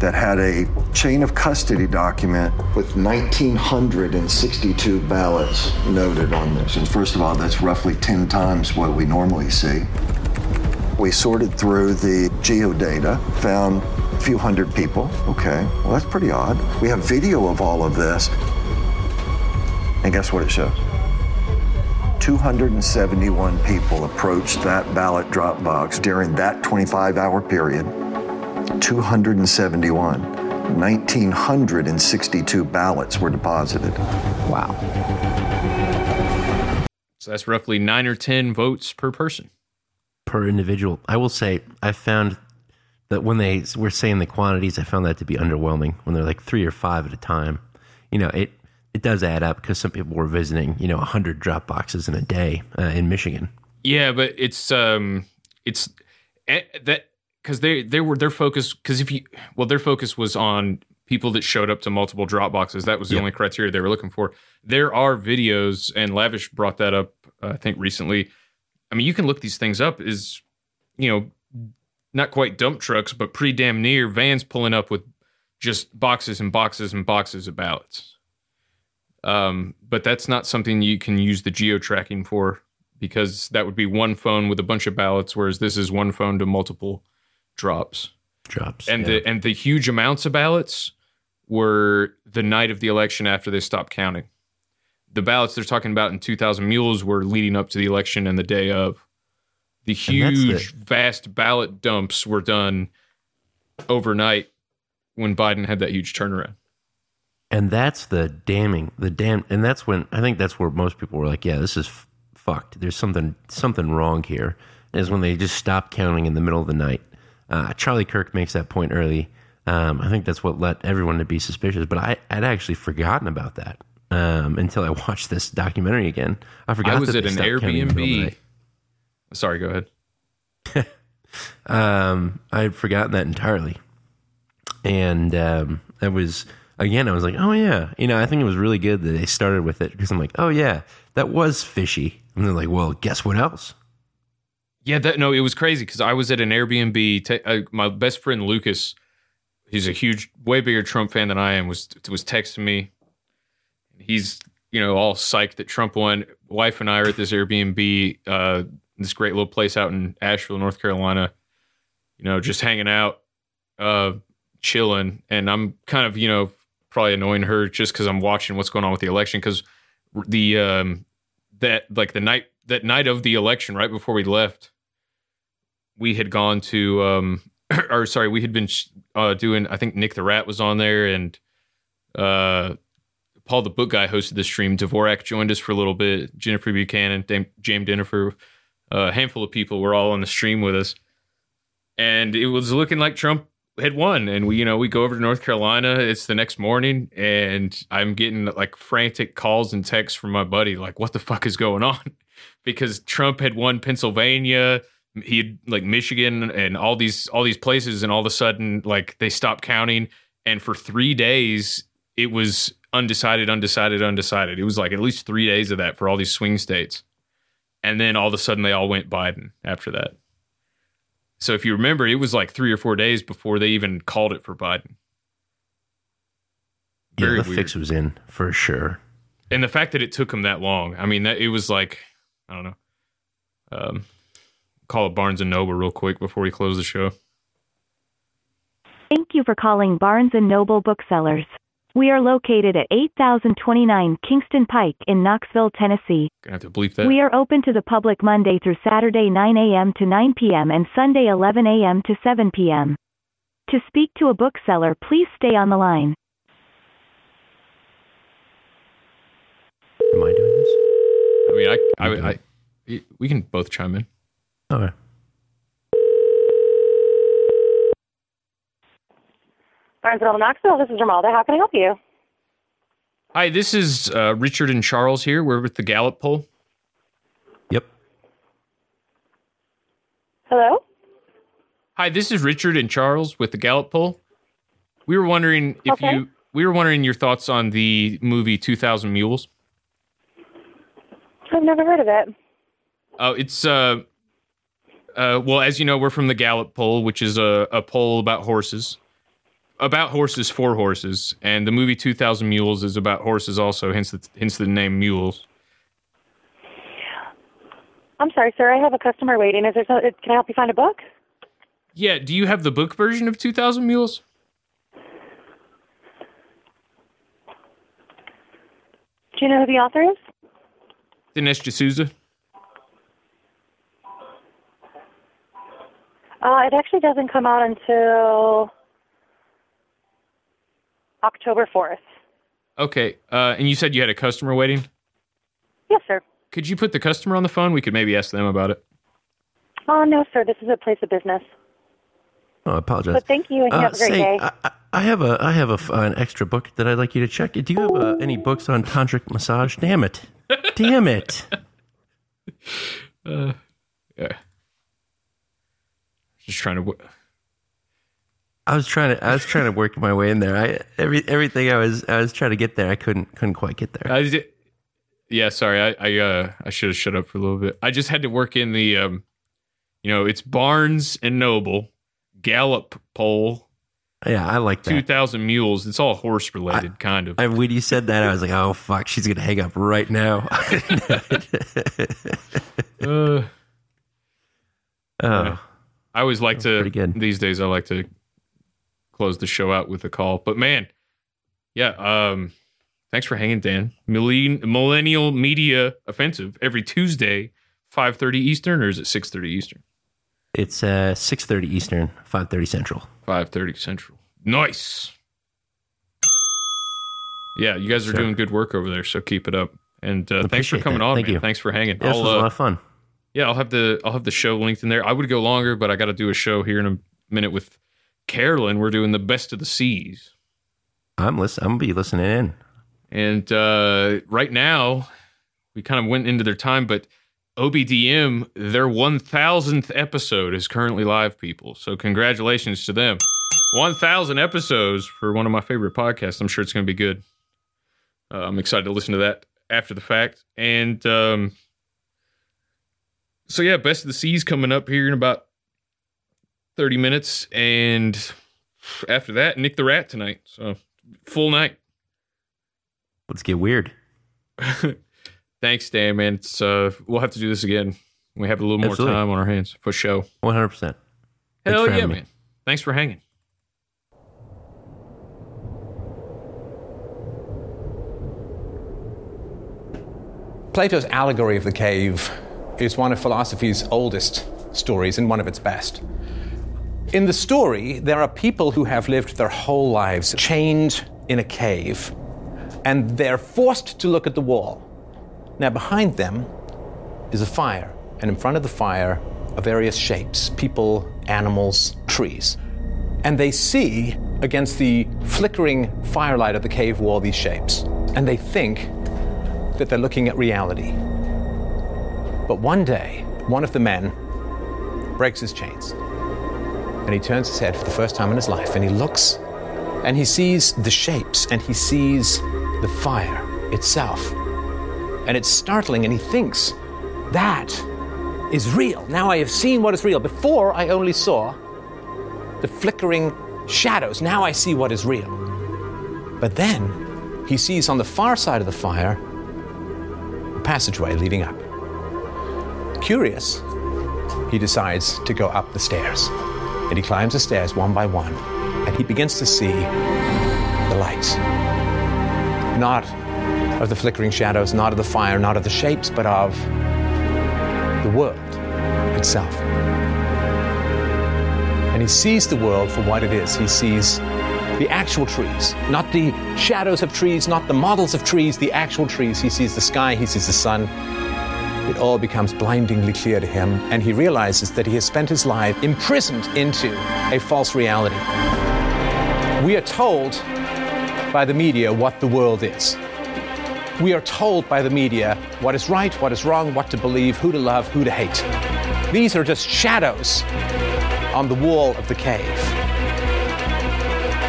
that had a chain of custody document with 1,962 ballots noted on this. And first of all, that's roughly 10 times what we normally see. We sorted through the geodata, found a few hundred people. Okay, well, that's pretty odd. We have video of all of this. And guess what it shows? 271 people approached that ballot drop box during that 25 hour period. 271. 1,962 ballots were deposited. Wow. So that's roughly nine or 10 votes per person. per individual. I will say I found that when they were saying the quantities, I found that to be underwhelming when they're like three or five at a time. You know, it it does add up because some people were visiting, you know, hundred drop boxes in a day uh, in Michigan. Yeah, but it's um it's eh, that because they they were their focus because if you well their focus was on people that showed up to multiple drop boxes. That was the only criteria they were looking for. There are videos, and Lavish brought that up uh, I think recently. I mean, you can look these things up. Is you know not quite dump trucks, but pretty damn near vans pulling up with just boxes and boxes and boxes of ballots. Um, but that's not something you can use the geo tracking for because that would be one phone with a bunch of ballots, whereas this is one phone to multiple drops. Drops. And yeah. the and the huge amounts of ballots were the night of the election after they stopped counting. The ballots they're talking about in 2,000 mules were leading up to the election and the day of. The huge, vast ballot dumps were done overnight when Biden had that huge turnaround. And that's the damning, the damn, and that's when I think that's where most people were like, "Yeah, this is f- fucked. There's something something wrong here." Is when they just stopped counting in the middle of the night. Uh, Charlie Kirk makes that point early. Um, I think that's what led everyone to be suspicious. But I, I'd actually forgotten about that um, until I watched this documentary again. I forgot. I was at an in the middle of the Airbnb. Sorry, go ahead. Um, I had forgotten that entirely. And um, I was, again, I was like, oh, yeah. You know, I think it was really good that they started with it because I'm like, oh, yeah, that was fishy. And they're like, well, guess what else? Yeah, that no, it was crazy because I was at an Airbnb. Uh, my best friend Lucas, he's a huge, way bigger Trump fan than I am, was was texting me. He's you know all psyched that Trump won. Wife and I are at this Airbnb, uh, this great little place out in Asheville, North Carolina. You know, just hanging out, uh, chilling, and I'm kind of you know probably annoying her just because I'm watching what's going on with the election because the um that like the night that night of the election right before we left we had gone to um or sorry we had been uh doing i think nick the rat was on there and uh paul the book guy hosted the stream. Dvorak joined us for a little bit. Jennifer buchanan james jennifer a handful of people were all on the stream with us. And it was looking like trump had won. And we you know we go over to north carolina. It's the next morning and i'm getting like frantic calls and texts from my buddy like what the fuck is going on because trump had won pennsylvania he had like michigan and all these all these places and all of a sudden like they stopped counting and for three days it was undecided undecided undecided it was like at least three days of that for all these swing states and then all of a sudden they all went biden after that so if you remember, it was like three or four days before they even called it for Biden. Yeah, the weird. fix was in for sure. And the fact that it took them that long, I mean, that it was like, I don't know. Um, call it Barnes and Noble real quick before we close the show. Thank you for calling Barnes & Noble Booksellers. We are located at 8029 Kingston Pike in Knoxville, Tennessee. Gonna have to bleep that. We are open to the public Monday through Saturday 9 a.m. to 9 p.m. and Sunday 11 a.m. to 7 p.m. To speak to a bookseller, please stay on the line. Am I doing this? I mean, I, I, I, we can both chime in. Okay. Barnes Noble Knoxville, this is Ramalda. How can I help you? Hi, this is uh, Richard and Charles here. We're with the Gallup poll. Yep. Hello? Hi, this is Richard and Charles with the Gallup poll. We were wondering if Okay. you we were wondering your thoughts on the movie 2000 Mules. I've never heard of it. Oh, it's uh uh well, as you know, we're from the Gallup poll, which is a, a poll about horses. about horses for horses, and the movie Two Thousand Mules is about horses also. Hence the hence the name Mules. I'm sorry, sir. I have a customer waiting. Is there some, can I help you find a book? Yeah. Do you have the book version of Two Thousand Mules? Do you know who the author is? Dinesh D'Souza. Uh, it actually doesn't come out until October 4th. Okay. Uh, and you said you had a customer waiting. Yes, sir. Could you put the customer on the phone? We could maybe ask them about it. Oh, no, sir. This is a place of business. Oh, I apologize. But thank you and Uh, have a great say, day. I, I- I have a I have a, f- an extra book that I'd like you to check. Do you have uh, any books on tantric massage? Damn it! Damn it! Uh, yeah. Just trying to. W- I was trying to I was trying to work my way in there. I every everything I was I was trying to get there. I couldn't couldn't quite get there. I did, yeah, sorry. I I, uh, I should have shut up for a little bit. I just had to work in the, um, you know, it's Barnes and Noble, Gallup poll, Yeah, I like that. two thousand mules. It's all horse related, kind of. I, when you said that, I was like, "Oh fuck, she's gonna hang up right now." Uh, oh. I always like to. These days, I like to close the show out with a call. But man, yeah. Um, thanks for hanging, Dan. Millen- Millennial Media Offensive every Tuesday, five thirty Eastern, or is it six thirty Eastern? It's uh, six thirty Eastern, five thirty Central. Five thirty Central. Nice. Yeah, you guys are Sure. doing good work over there, so keep it up. And uh, thanks for coming that. on. Thank man. you. Thanks for hanging. Yeah, this I'll, was a uh, lot of fun. Yeah, I'll have the I'll have the show linked in there. I would go longer, but I got to do a show here in a minute with Carolyn. We're doing the best of the seas, I'm listen. I'm gonna be listening in. and uh, right now we kind of went into their time, but OBDM their one thousandth episode is currently live. People, so congratulations to them. One thousand episodes for one of my favorite podcasts. I'm sure it's going to be good. Uh, I'm excited to listen to that after the fact, and um, so yeah, best of the seas coming up here in about 30 minutes, and after that, Nick the Rat tonight. So full night. Let's get weird. Thanks, Dan, man. It's uh, we'll have to do this again. We have a little more Absolutely. time on our hands for show. One hundred percent. Hell yeah, having me. man. Thanks for hanging. Plato's allegory of the cave is one of philosophy's oldest stories and one of its best. In the story, there are people who have lived their whole lives chained in a cave, and they're forced to look at the wall. Now, behind them is a fire, and in front of the fire are various shapes people, animals, trees. And they see against the flickering firelight of the cave wall these shapes, and they think that they're looking at reality. But one day, one of the men breaks his chains. And he turns his head for the first time in his life and he looks and he sees the shapes and he sees the fire itself. And it's startling and he thinks, that is real. Now I have seen what is real. Before I only saw the flickering shadows. Now I see what is real. But then he sees on the far side of the fire a passageway leading up. Curious, he decides to go up the stairs. And he climbs the stairs one by one, and he begins to see the lights. Not of the flickering shadows, not of the fire, not of the shapes, but of the world itself. And he sees the world for what it is. He sees the actual trees, not the shadows of trees, not the models of trees, the actual trees. He sees the sky, he sees the sun. It all becomes blindingly clear to him, and he realizes that he has spent his life imprisoned into a false reality. We are told by the media what the world is. We are told by the media what is right, what is wrong, what to believe, who to love, who to hate. These are just shadows on the wall of the cave.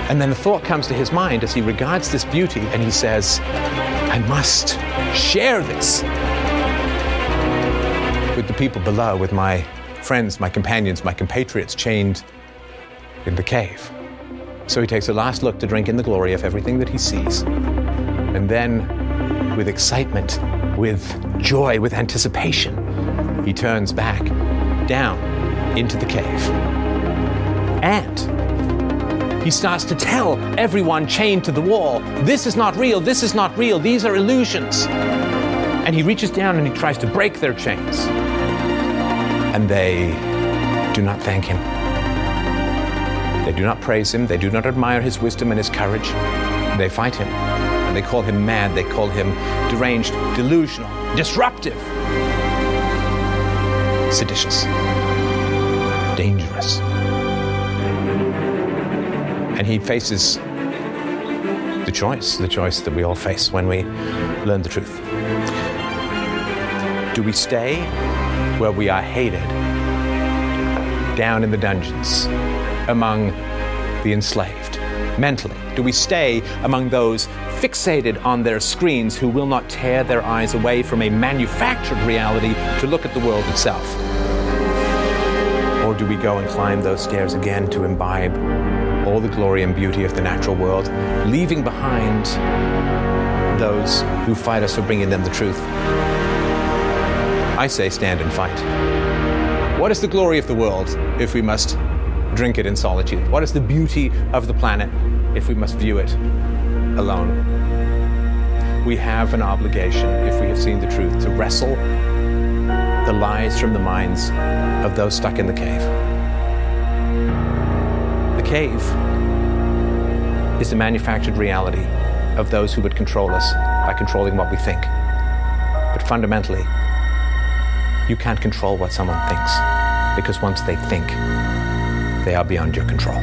And then the thought comes to his mind as he regards this beauty and he says, I must share this with the people below, with my friends, my companions, my compatriots chained in the cave. So he takes a last look to drink in the glory of everything that he sees. And then, with excitement, with joy, with anticipation, he turns back down into the cave. And he starts to tell everyone chained to the wall this is not real, this is not real, these are illusions. And he reaches down and he tries to break their chains. And they do not thank him. They do not praise him. They do not admire his wisdom and his courage. They fight him. They call him mad. They call him deranged, delusional, disruptive, seditious, dangerous. And he faces the choice, the choice that we all face when we learn the truth. Do we stay where we are hated, down in the dungeons, among the enslaved, mentally? Do we stay among those fixated on their screens who will not tear their eyes away from a manufactured reality to look at the world itself? Or do we go and climb those stairs again to imbibe all the glory and beauty of the natural world, leaving behind those who fight us for bringing them the truth? I say stand and fight. What is the glory of the world if we must drink it in solitude? What is the beauty of the planet if we must view it alone? We have an obligation, if we have seen the truth, to wrestle the lies from the minds of those stuck in the cave. The cave is the manufactured reality of those who would control us by controlling what we think. But fundamentally, you can't control what someone thinks because once they think, they are beyond your control.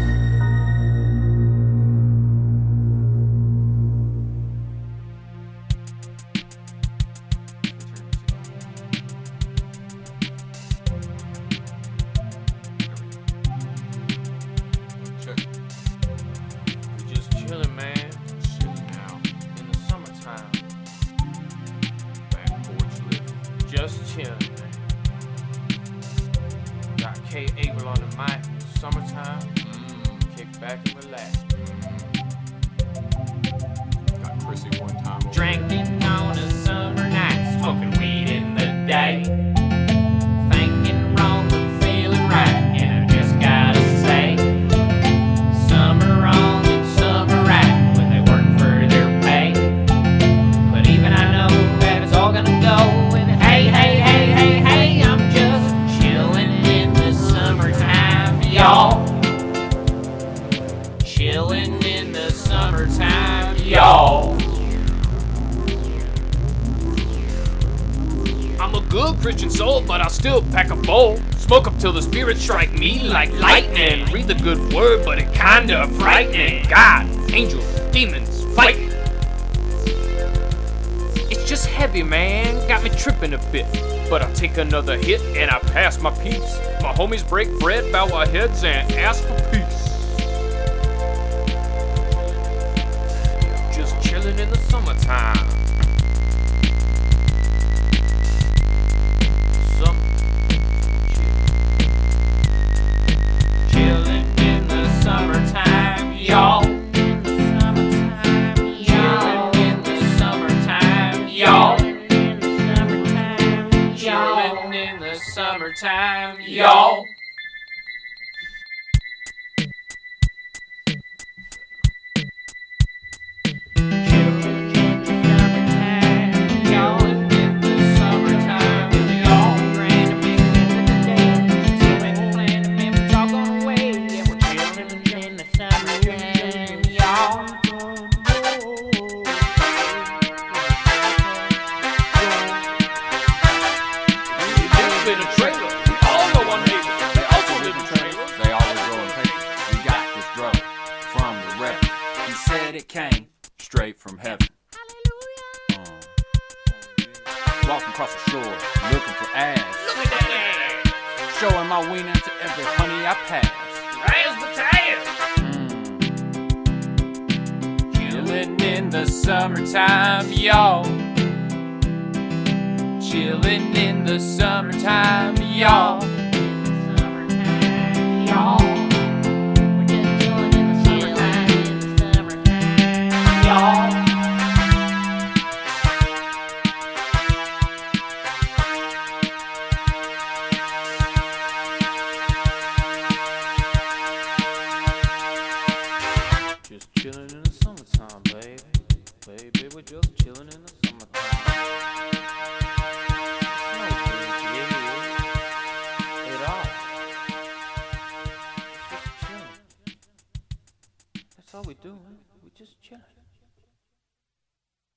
Spirits strike me like lightning. Read the good word, but it kinda frightening. God, angels, demons, fight. It's just heavy, man. Got me tripping a bit. But I'll take another hit and I pass my peace. My homies break bread, bow our heads, and ask for peace.